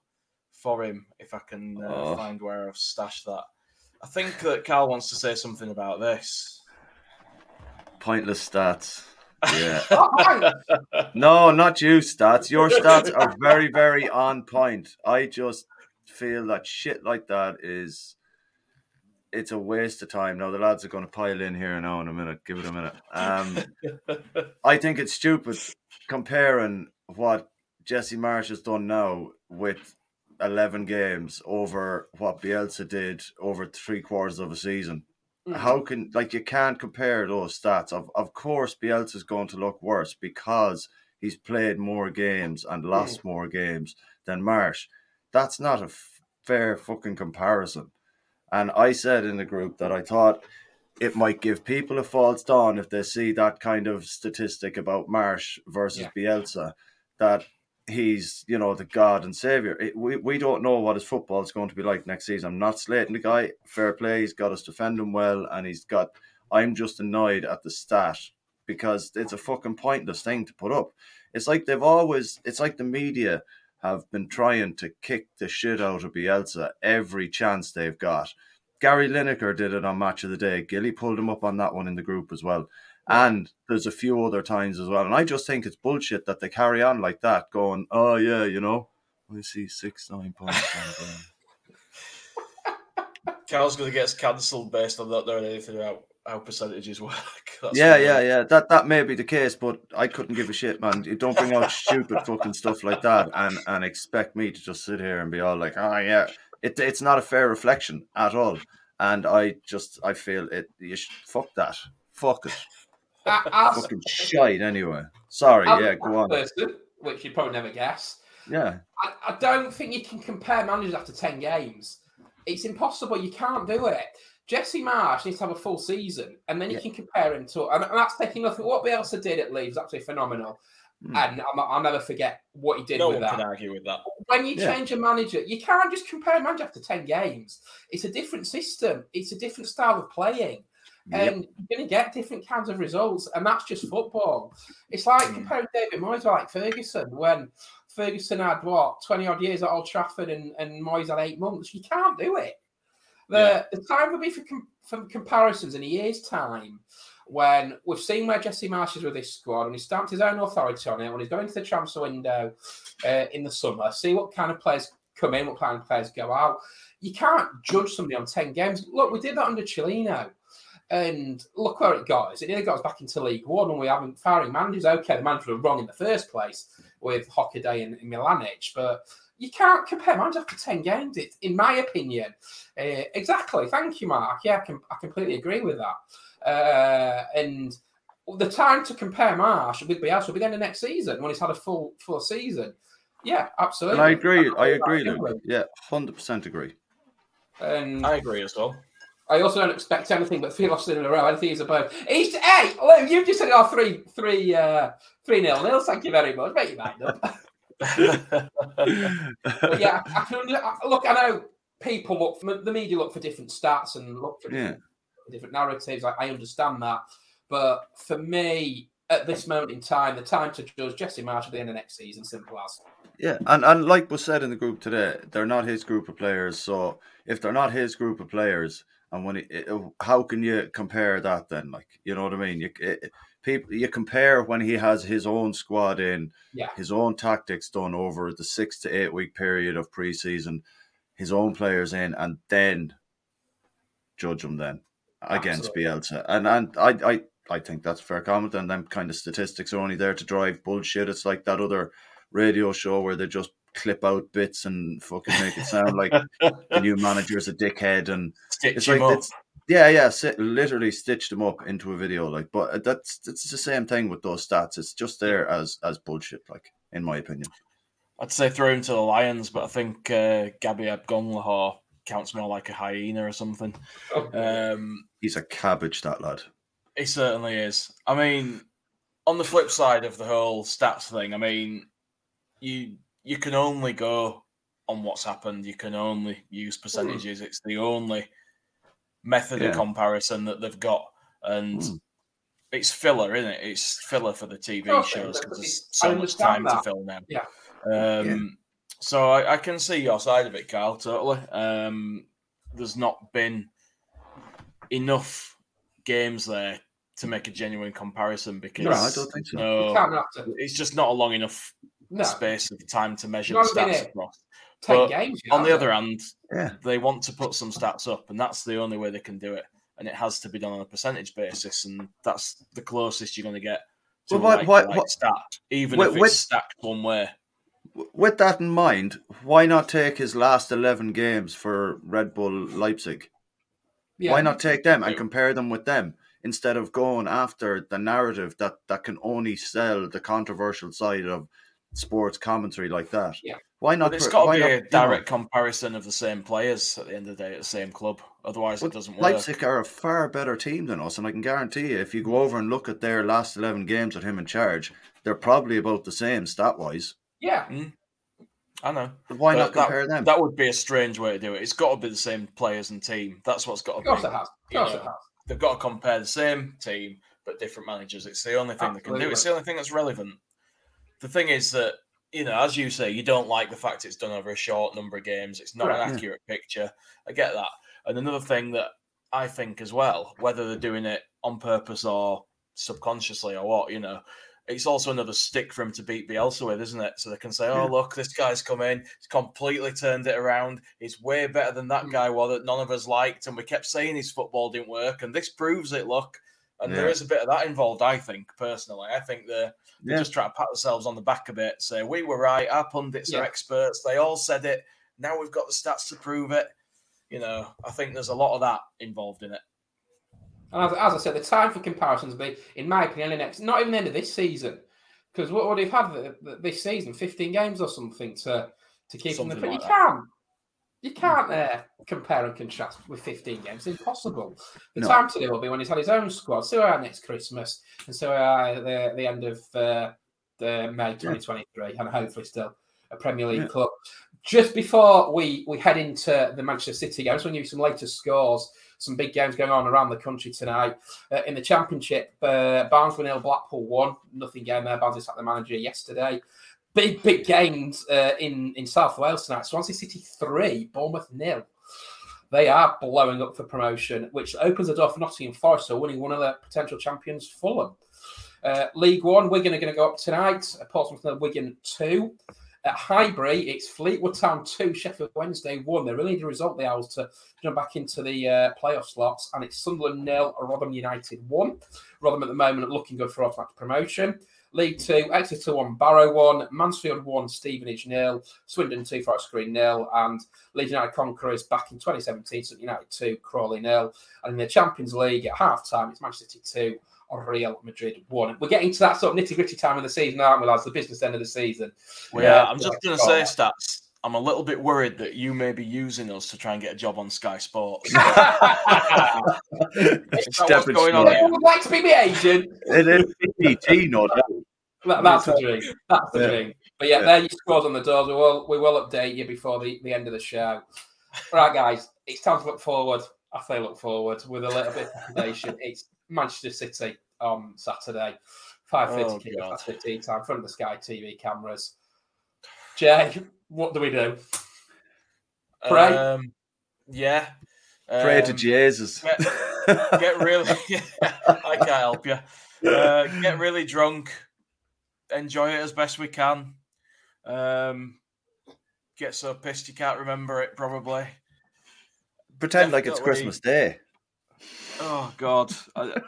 for him if I can uh, Oh. find where I've stashed that. I think that Carl wants to say something about this. Pointless stats. Yeah. No, not you, stats. Your stats are very, very on point. I just feel that shit like that is it's a waste of time. Now the lads are going to pile in here now in a minute. Give it a minute. Um, I think it's stupid comparing what Jesse Marsch has done now with eleven games over what Bielsa did over three quarters of a season. How can like you can't compare those stats? Of of course, Bielsa's going to look worse because he's played more games and lost more games than Marsch. That's not a f- fair fucking comparison. And I said in the group that I thought it might give people a false dawn if they see that kind of statistic about Marsch versus Bielsa that he's you know the god and savior. It, we we don't know what his football is going to be like next season. I'm not slating the guy. Fair play. He's got us defending well, and he's got. I'm just annoyed at the stat because it's a fucking pointless thing to put up. It's like they've always. It's like the media have been trying to kick the shit out of Bielsa every chance they've got. Gary Lineker did it on Match of the Day. Gilly pulled him up on that one in the group as well. And there's a few other times as well. And I just think it's bullshit that they carry on like that, going, oh, yeah, you know, I see six, nine points. Carl's going to get cancelled based on not knowing anything about how percentages work. That's yeah, yeah, yeah. That that may be the case, but I couldn't give a shit, man. You don't bring out stupid fucking stuff like that and and expect me to just sit here and be all like, oh yeah. It it's not a fair reflection at all. And I just I feel it. You should, fuck that. Fuck it. I- Fucking shite. Anyway. Sorry. I'm yeah. Go on. Person, which you'd probably never guess. Yeah. I, I don't think you can compare managers after 10 games. It's impossible. You can't do it. Jesse Marsch needs to have a full season, and then you can compare him to, and, and that's taking nothing. What Bielsa did at Leeds, absolutely phenomenal. Hmm. And I'll, I'll never forget what he did No with one that. can argue with that. When you Yeah. change a manager, you can't just compare a manager after 10 games. It's a different system, it's a different style of playing. Yep. And you're going to get different kinds of results, and that's just football. It's like Hmm. comparing David Moyes with like Ferguson when Ferguson had what 20 odd years at Old Trafford and, and Moyes had eight months. You can't do it. The, the time will be for, com- for comparisons in a year's time when we've seen where Jesse Marsch is with this squad and he's stamped his own authority on it when he's going to the transfer window uh, in the summer, see what kind of players come in, what kind of players go out. You can't judge somebody on 10 games. Look, we did that under Cellino. And look where it got us. It nearly got us back into League One, and we haven't firing managers. Okay, the manager was wrong in the first place with Hockaday and, and Milanic, but you can't compare managers after 10 games, it, in my opinion. Uh, exactly. Thank you, Mark. Yeah, I, can, I completely agree with that. Uh, and the time to compare Marsch with Bielsa will be the end of next season when he's had a full full season. Yeah, absolutely. And I agree. I That's agree. Luke. Yeah, hundred percent agree. And I agree as well. I also don't expect anything but three losses in a row. Anything is above. Each, hey, Lou, you've just said oh, three, three, uh, three nil nils. Thank you very much. Make your mind up. But yeah, I can look. I know people look for the media look for different stats and look for Yeah. different, different narratives. I, I understand that, but for me, at this moment in time, the time to judge Jesse Marsch at the end of next season, simple as. Yeah, and, and like was said in the group today, they're not his group of players. So if they're not his group of players, and when it, it- how can you compare that then? Like you know what I mean? You it, people you compare when he has his own squad in, Yeah. his own tactics done over the six to eight week period of preseason, his own players in, and then judge him then against Absolutely. Bielsa. And and I I I think that's a fair comment. And them kind of statistics are only there to drive bullshit. It's like that other radio show where they just clip out bits and fucking make it sound like the new manager's a dickhead and Stitch it's like up. it's yeah, yeah, sit, literally stitched them up into a video. Like, but that's it's the same thing with those stats. It's just there as as bullshit. Like, in my opinion. I'd say throw him to the Lions, but I think uh, Gabby Agbonlahor counts more like a hyena or something. Um, He's a cabbage, that lad. He certainly is. I mean, on the flip side of the whole stats thing, I mean, you you can only go on what's happened. You can only use percentages. It's the only method Yeah. of comparison that they've got, and Mm. it's filler, isn't it? It's filler for the TV course shows because there's so much understand time to fill now. Yeah. Um, So I, I can see your side of it, Carl. Totally. Um, there's not been enough games there to make a genuine comparison because No, I don't think so. No, You can't have to- it's just not a long enough No. space of time to measure the stats across. Ten But games, you on the know, other hand, Yeah. they want to put some stats up, and that's the only way they can do it. And it has to be done on a percentage basis, and that's the closest you're going to get to Well, a why- like, why- like stat, even Wait, if it's wait. stacked one way. With that in mind, why not take his last eleven games for Red Bull Leipzig? Yeah. Why not take them and compare them with them instead of going after the narrative that that can only sell the controversial side of sports commentary like that? Yeah. Why not? But it's pr- got to be not, a you know, direct comparison of the same players at the end of the day at the same club. Otherwise, it doesn't work. Leipzig are a far better team than us, and I can guarantee you, if you go over and look at their last eleven games with him in charge, they're probably about the same stat wise. Yeah. Hmm. I know. But Why But not compare that, them? That would be a strange way to do it. It's got to be the same players and team. That's what's got to Of course be. it has. Of you course know. it has. They've got to compare the same team but different managers. It's the only thing they can do. It's the only thing that's relevant. The thing is that you know, as you say, you don't like the fact it's done over a short number of games. It's not Correct. an Yeah. accurate picture. I get that. And another thing that I think as well, whether they're doing it on purpose or subconsciously or what, you know, it's also another stick for him to beat Bielsa with, isn't it? So they can say, "Oh, Yeah. look, this guy's come in. He's completely turned it around. He's way better than that mm. guy was that none of us liked, and we kept saying his football didn't work, and this proves it. Look." And there Yeah. is a bit of that involved, I think, personally. I think they're, they're Yeah. just trying to pat themselves on the back a bit, say, we were right, our pundits Yeah. are experts, they all said it. Now we've got the stats to prove it. You know, I think there's a lot of that involved in it. And as, as I said, the time for comparisons will be, in my opinion, the next, not even the end of this season. Because what would have had th- th- this season? 15 games or something to, to keep them. Something But you that. can't. You can't uh, compare and contrast with 15 games. It's impossible. The No. time today will be when he's had his own squad. So are next Christmas, and so are the, the end of uh, the May 2023, and hopefully still a Premier League Yeah. club. Just before we, we head into the Manchester City game, I just want to give you some latest scores. Some big games going on around the country tonight. Uh, in the Championship, uh, Barnes 1 0, Blackpool 1. Nothing game there. Barnes sacked the manager yesterday. Big, big games uh, in, in South Wales tonight. Swansea City 3, Bournemouth nil. They are blowing up for promotion, which opens the door for Nottingham Forest, so winning one of the potential champions, Fulham. Uh, League One, Wigan are going to go up tonight. Uh, Portsmouth nil, Wigan 2. At Highbury, it's Fleetwood Town 2, Sheffield Wednesday 1. They really need a result, the Owls, to jump back into the uh, playoff slots. And it's Sunderland nil, Rotherham United 1. Rotherham at the moment looking good for automatic promotion. League 2, Exeter 1, Barrow 1, Mansfield 1, Stevenage nil, Swindon 2, Forest Green nil, and Leeds United Conquerors back in 2017, St United 2, Crawley nil. And in the Champions League at half time, it's Manchester City 2, Real Madrid 1. We're getting to that sort of nitty gritty time of the season, aren't we, lads? The business end of the season. Well, yeah, I'm just going to say, Stats, I'm a little bit worried that you may be using us to try and get a job on Sky Sports. Is that what's Stepping going on stone. here? would like to be my agent. It is PG, no doubt. That, that's the dream. That's the Yeah. dream. But yeah, Yeah. there you scores on the doors. We will we will update you before the, the end of the show. Right, guys, it's time to look forward. I say look forward with a little bit of trepidation. It's Manchester City on Saturday, five Oh, fifty kick God. off after tea time, in front of the Sky TV cameras. Jay, what do we do? Pray. Um, yeah. Pray to Um, Jesus. Get, get really. I can't help you. Uh, get really drunk. Enjoy it as best we can. Um, get so pissed you can't remember it. Probably. Pretend like it's Christmas Day. Oh God. I,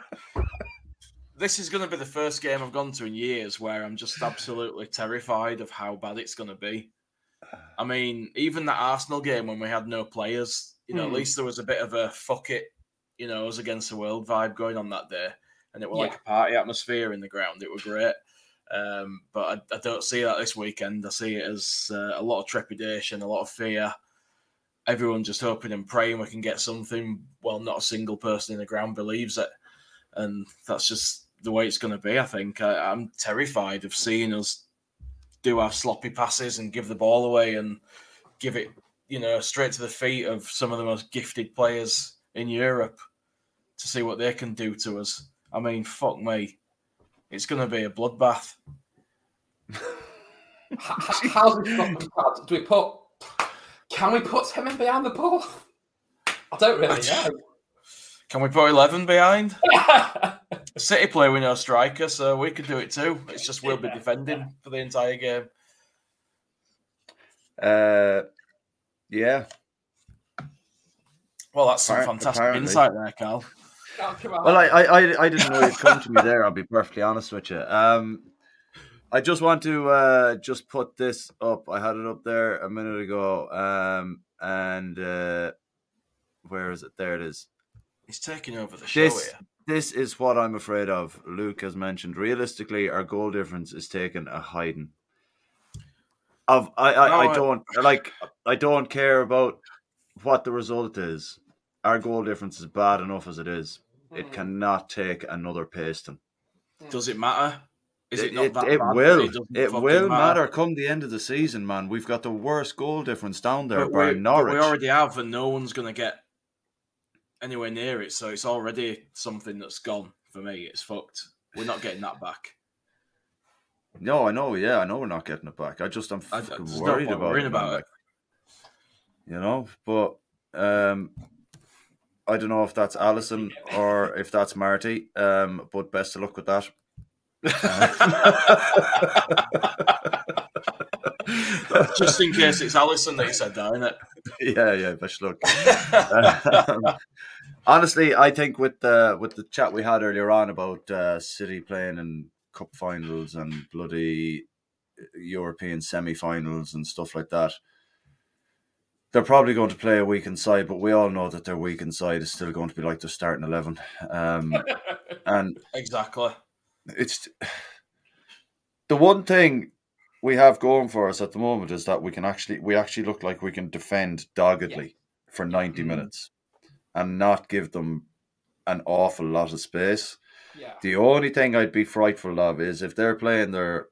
this is going to be the first game I've gone to in years where I'm just absolutely terrified of how bad it's going to be. I mean, even that Arsenal game when we had no players, you know, Hmm. at least there was a bit of a fuck it, you know, us against the world vibe going on that day, and it was like a party atmosphere in the ground. It was great. Um, but I, I don't see that this weekend. I see it as uh, a lot of trepidation, a lot of fear. Everyone just hoping and praying we can get something. Well, not a single person in the ground believes it, and that's just the way it's going to be. I think I, I'm terrified of seeing us do our sloppy passes and give the ball away and give it, you know, straight to the feet of some of the most gifted players in Europe to see what they can do to us. I mean, fuck me, it's going to be a bloodbath. How's? Do we put? Can we put him in behind the ball? I don't really know. Can we put 11 behind? City play with no striker, so we could do it too. It's just we'll be defending for the entire game. Uh, yeah. Well, that's some Appar- fantastic apparently. insight there, Carl. Oh. Well, I, I, I, I didn't know you'd come to me there. I'll be perfectly honest with you. Um, I just want to uh, just put this up. I had it up there a minute ago, um, and uh, where is it? There it is. He's taking over the show This, here. This is what I'm afraid of. Luke has mentioned. Realistically, our goal difference is taking a hiding. Of I, I, No, I I- don't like. I don't care about what the result is. Our goal difference is bad enough as it is. It hmm. cannot take another pasting. Does it matter? Is it, It, not it, that it bad that will. doesn't It will matter. come the end of the season, man. We've got the worst goal difference down there But by we, Norwich. we already have, and no one's going to get anywhere near it. So it's already something that's gone for me. It's fucked. We're not getting that back. No, I know. Yeah, I know we're not getting it back. I just I'm I- worried about worrying it. man, about it. you know, but um, I don't know if that's Allison or if that's Marty. Um, but best of luck with that. Just in case it's Allison that you said that, isn't it? yeah, yeah, best luck. Um, honestly, I think with the with the chat we had earlier on about uh, City playing in cup finals and bloody European semi-finals and stuff like that, they're probably going to play a weakened side. But we all know that their weakened side is still going to be like their starting eleven. Um, and Exactly. it's the one thing we have going for us at the moment is that we can actually we actually look like we can defend doggedly for 90 Mm-hmm. minutes and not give them an awful lot of space. Yeah. The only thing I'd be frightful of is if they're playing their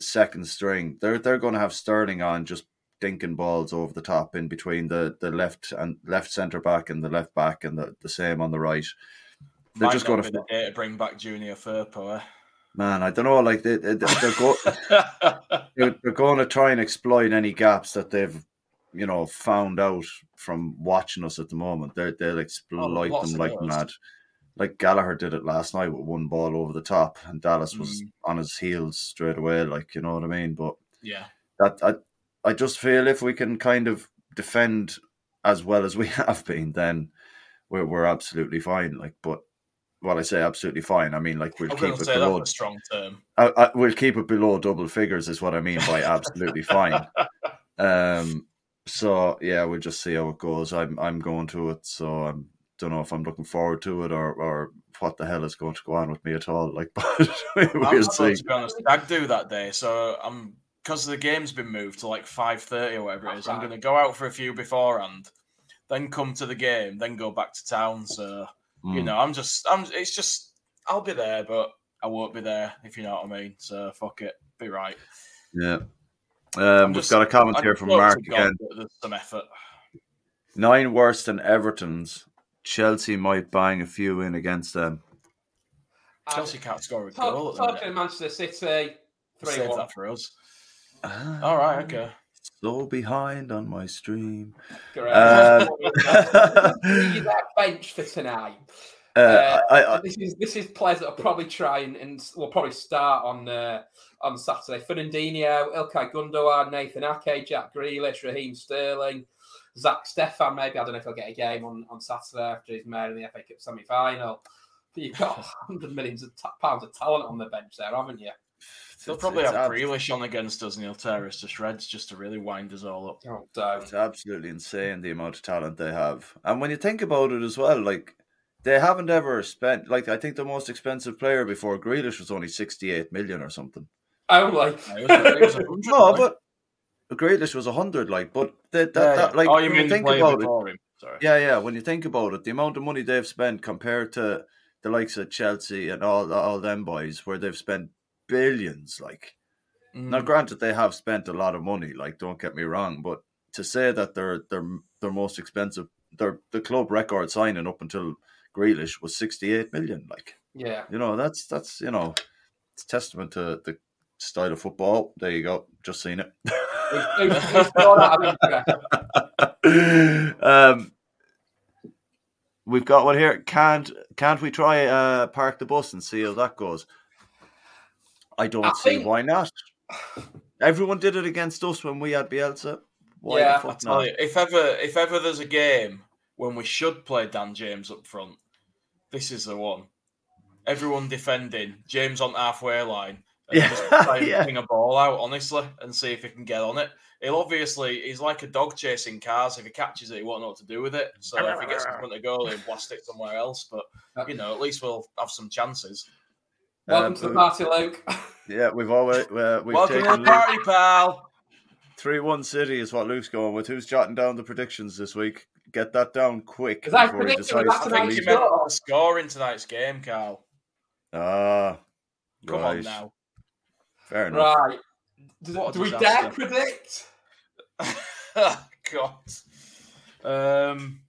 second string, they're they're going to have Sterling on just dinking balls over the top in between the, the left and left centre back and the left back and the, the same on the right. They're Might just going to to bring back Junior Firpo. Eh? man. I don't know. Like they, they, they're go, they're, they're going to try and exploit any gaps that they've you know found out from watching us at the moment. They're, they'll exploit lots them like mad. Like Gallagher did it last night with one ball over the top, and Dallas was Mm. on his heels straight away. Like you know what I mean. But Yeah. that I I just feel if we can kind of defend as well as we have been, then we're we're absolutely fine. Like, but well, I say absolutely fine. I mean, like we'll keep it below. a strong term. I, I, we'll keep it below double figures, is what I mean by absolutely fine. Um, so yeah, we'll just see how it goes. I'm I'm going to it, so I don't know if I'm looking forward to it or or what the hell is going to go on with me at all. Like, but I'm we'll not see. to be honest. I'd do that day, so I'm because the game's been moved to like five thirty or whatever it is. I'm going to go out for a few beforehand, then come to the game, then go back to town. So you Mm. know, I'm just, I'm. It's just, I'll be there, but I won't be there if you know what I mean. So fuck it, be right. Yeah. I'm Um, we've got a comment I'm here from Mark again. some effort. Nine worse than Everton's. Chelsea might bang a few in against them. Chelsea can't score a Talk- goal at the talking Manchester City, three Save one. that for us. Ah, All right, okay. So behind on my stream. Correct. Um, that bench for tonight. Uh, Uh, I, I, this is this is players that will probably try and, and will probably start on uh, on Saturday. Fernandinho, Ilkay Gundogan, Nathan Ake, Jack Grealish, Raheem Sterling, Zack Steffen. Maybe I don't know if he'll get a game on, on Saturday after he's made in the FA Cup semi final. You've got hundred millions of ta- pounds of talent on the bench there, haven't you? They'll probably it's have ab- Grealish on against us and he'll tear us to shreds just to really wind us all up. Oh, It's absolutely insane the amount of talent they have. And when you think about it as well, like they haven't ever spent like I think the most expensive player before Grealish was only sixty eight million or something. only. It was, it was hundred, No, but Grealish was hundred, like, but that, that, Yeah, that yeah. like oh, when you mean the think about it. Sorry. yeah, yeah. When you think about it, the amount of money they've spent compared to the likes of Chelsea and all all them boys, where they've spent billions, like. Mm. Now, granted, they have spent a lot of money. Like, don't get me wrong, but to say that they're they're their most expensive, their the club record signing up until Grealish was sixty eight million. Like, Yeah. you know, that's that's you know, it's testament to the style of football. There you go, just seen it. Um, we've got one here. Can't can't we try uh, park the bus and see how that goes? I don't I see think- why not. Everyone did it against us when we had Bielsa. Why Yeah, the I fuck tell not? you, if ever if ever there's a game when we should play Dan James up front, this is the one. Everyone defending, James on the halfway line, and Yeah, just try and yeah. ping a ball out, honestly, and see if he can get on it. He'll obviously he's like a dog chasing cars. If he catches it, he won't know what to do with it. So if he gets in front of goal, he'll blast it somewhere else. But you know, at least we'll have some chances. Welcome Um, to the party, Luke. Yeah, we've always uh, we've Welcome to the party, pal. three one City is what Luke's going with. Who's jotting down the predictions this week? Get that down quick Is that before he prediction? decides to an I think leave. you meant the score in tonight's game, Carl. Ah, Come right. on now. Fair enough. Right. Do, do we dare predict? God. Um.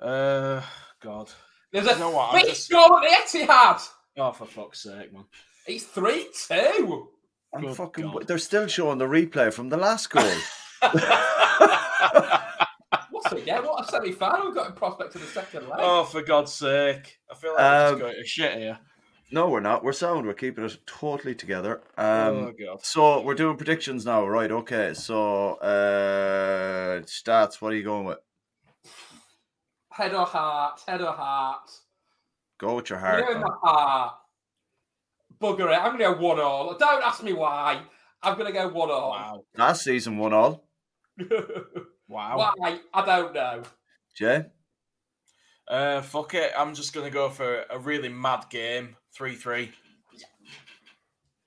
Uh. God. There's a You know what, I'm big just- goal at the Etihad. Oh, for fuck's sake, man. It's 3 2. I'm Good fucking. God. They're still showing the replay from the last goal. What's it? Yeah, what a semi final we've got in prospect of the second leg. Oh, for God's sake. I feel like we're Um, just going to shit here. no, we're not. We're sound. We're keeping it totally together. Um, oh, God. So we're doing predictions now, right? Okay. So uh stats. What are you going with? Head or heart, head or heart. Go with your I'm heart. going man. my heart. Bugger it. I'm going to go 1 all. Don't ask me why. I'm going to go 1 all. Wow. Last season, one all. Wow. why? I don't know. Jay. Uh, fuck it. I'm just going to go for a really mad game. 3 3.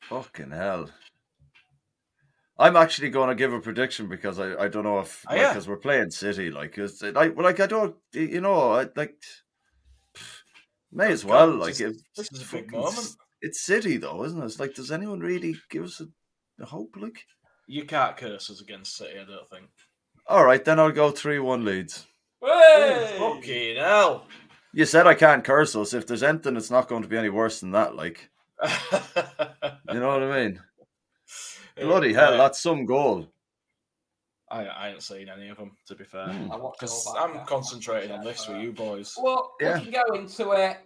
Fucking hell. I'm actually going to give a prediction because I, I don't know if Oh, like yeah. because we're playing City like is it, like like I don't you know I like may as well God, like this- if this is a big fucking- moment. It's City though, isn't it? It's like does anyone really give us a, a hope? Like You can't curse us against City, I don't think. All right, then I'll go three one leads. Hey! Fucking hell. You said I can't curse us. If there's anything, it's not going to be any worse than that. Like you know what I mean? Bloody hell, that's some goal. I, I ain't seen any of them, to be fair. Hmm. I watched Because all back I'm concentrating on this with you boys. Well, Yeah. we can go into it.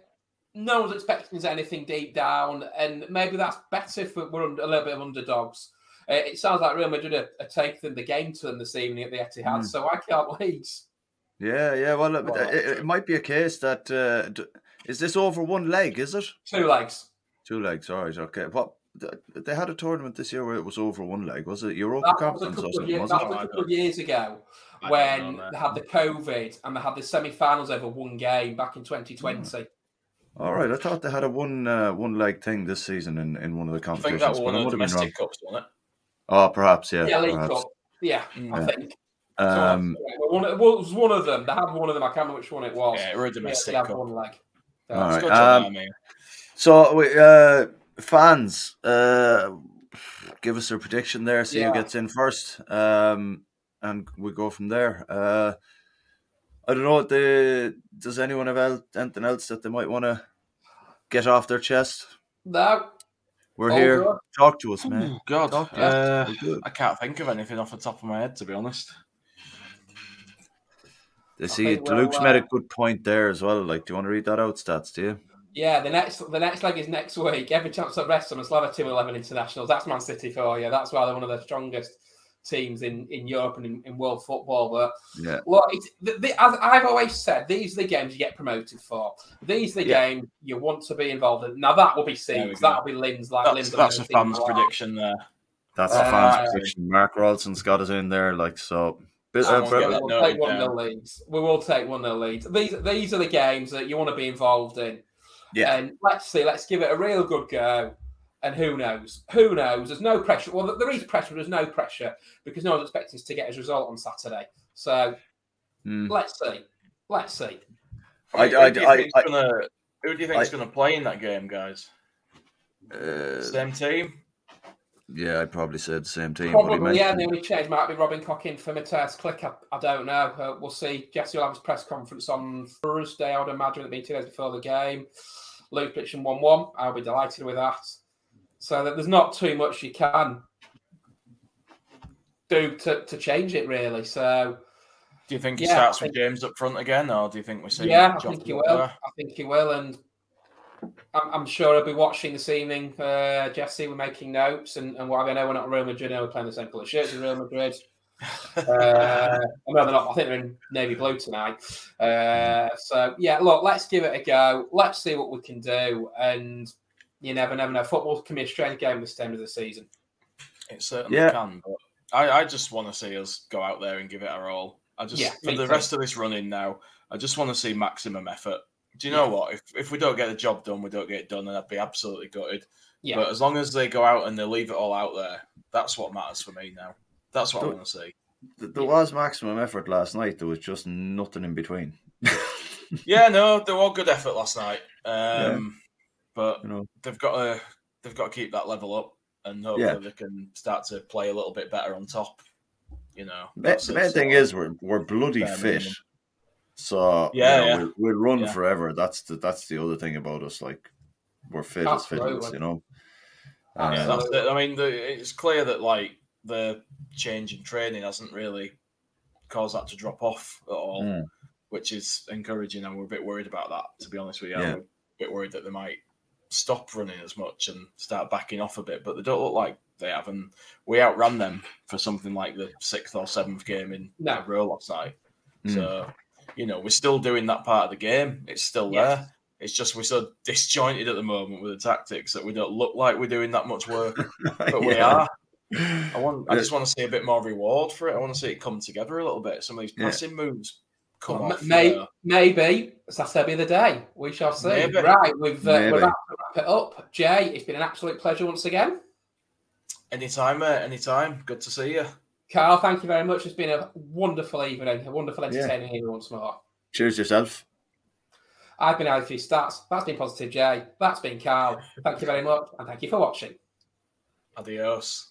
No one's expecting anything deep down, and maybe that's better if we're under, a little bit of underdogs. Uh, it sounds like Real Madrid are, are taking the game to them this evening at the Etihad, Hmm. so I can't wait. Yeah, yeah. Well, it, it, it might be a case that uh, d- is this over one leg? Is it Two legs. two legs? All right, okay. What th- they had a tournament this year where it was over one leg. Was it Europa That was a Conference or couple of something? years, Was that was a I couple of years ago when know they had the COVID and they had the semi-finals over one game back in 2020. All right, I thought they had a one uh, one leg thing this season in, in one of the competitions. I think that was one of the have been wrong. domestic cups, wasn't it? Oh, perhaps, yeah, Yeah, League perhaps. Cup. Yeah, I think. Um, So, one, it was one of them. They had one of them. I can't remember which one it was. Yeah, it was a Yeah, domestic they had one leg. All That's right. Good good. job, um. So, we, uh, fans, uh, give us a prediction there. See Yeah. who gets in first, um, and we go from there. Uh, I don't know. The does anyone have anything else that they might want to get off their chest? No. We're All here. good. Talk to us, man. Oh, God. Talk to us. Uh, We're good. I can't think of anything off the top of my head, to be honest. They see think we'll, Luke's made a uh, good point there as well. Like, do you want to read that out, stats? Do you? Yeah, the next the next leg is next week. Every chance to rest them and still have a 2 11 internationals. That's Man City for you. That's why they're one of the strongest teams in, in Europe and in, in world football. But Yeah. look, it's, the, the, as I've always said, these are the games you get promoted for. These are the Yeah. games you want to be involved in. Now that will be There Seeds, that'll be Lynn's like That's, Lynn's that's a fan's like prediction there. That's the Uh, fans' prediction. Mark Rolson's got us in there, like so. But, uh, Someone but- get that We'll noted take one down. nil leads. We will take one nil leads. These these are the games that you want to be involved in. yeah, And let's see, let's give it a real good go. And who knows? Who knows? There's no pressure. Well, there is pressure, but there's no pressure because no one's expecting us to get his result on Saturday. So Hmm. let's see. Let's see. I- Who I- do you I- think's I- gonna, who do you think's I- going to play in that game, guys? uh, Same team? yeah, I'd probably say the same team. Probably, yeah. The only change might be Robin Cockin for Mateusz Klich. I, I don't know. Uh, we'll see. Jesse will have his press conference on Thursday. I would imagine it'll be two days before the game. Luke prediction 1 1. I'll be delighted with that. So that there's not too much you can do to, to change it, really. So, Do you think he Yeah, starts I with James up front again, or do you think we see? yeah, I think he will. there? I think he will. And I'm, I'm sure I'll be watching this evening. Uh, Jesse, we're making notes and, and whatever. I know we're not Real Madrid. I know we're playing the same colour shirts as Real Madrid. uh, know they're not. I think they're in navy blue tonight. Uh, so yeah, look, let's give it a go. Let's see what we can do. And you never, never know. Football can be a strange game this time of the season. It certainly Yeah. can, but I, I just want to see us go out there and give it our all. I just Yeah, for the too. rest of this running now, I just want to see maximum effort. Do you know what? If if we don't get the job done, we don't get it done, and I'd be absolutely gutted. Yeah, But as long as they go out and they leave it all out there, that's what matters for me now. That's what I Don't- want to see. Th- There was maximum effort last night. There was just nothing in between. Yeah, no, they were good effort last night. Um, But You know, they've got to they've got to keep that level up, and hopefully Yeah. they can start to play a little bit better on top. You know, the it. main thing is we're we're bloody fit. minimum. So Yeah, you know, yeah. We'll, we'll run Yeah. forever. That's the that's the other thing about us. Like we're fit as fiddles, Absolutely. you know. Uh. I mean, the, it's clear that like the change in training hasn't really caused that to drop off at all, Mm. which is encouraging. And we're a bit worried about that, to be honest with you. Yeah. We're a bit worried that they might stop running as much and start backing off a bit, but they don't look like they have. And we outran them for something like the sixth or seventh game in No. a row last night. Mm. So, you know, we're still doing that part of the game. It's still Yes. there. It's just we're so disjointed at the moment with the tactics that we don't look like we're doing that much work, but we are. I want. I just want to see a bit more reward for it. I want to see it come together a little bit. Some of these Yeah. passing moves come Well, off. may, uh, maybe Saturday be the day. We shall see. Maybe. Right, we've uh, we're about to wrap it up. Jay, it's been an absolute pleasure once again. anytime, mate. Anytime. Good to see you. Carl, thank you very much. It's been a wonderful evening, a wonderful Yeah. entertaining evening once more. Cheers yourself. I've been out Alfie Stats. That's been Positive Jay. That's been Carl. Thank you very much, and thank you for watching. Adios.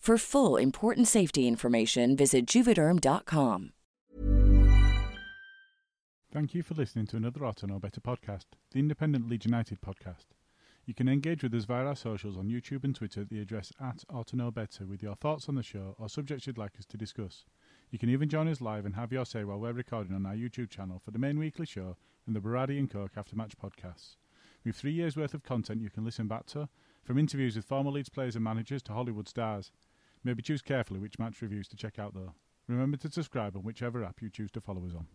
For full important safety information, visit juvederm.com. Thank you for listening to another Auto Know Better podcast, the independent Leeds United podcast. You can engage with us via our socials on YouTube and Twitter at the address at Auto Know Better with your thoughts on the show or subjects you'd like us to discuss. You can even join us live and have your say while we're recording on our YouTube channel for the main weekly show and the Baradi and Coke After Match podcasts. We've three years' worth of content you can listen back to, from interviews with former Leeds players and managers to Hollywood stars. Maybe choose carefully which match reviews to check out though. Remember to subscribe on whichever app you choose to follow us on.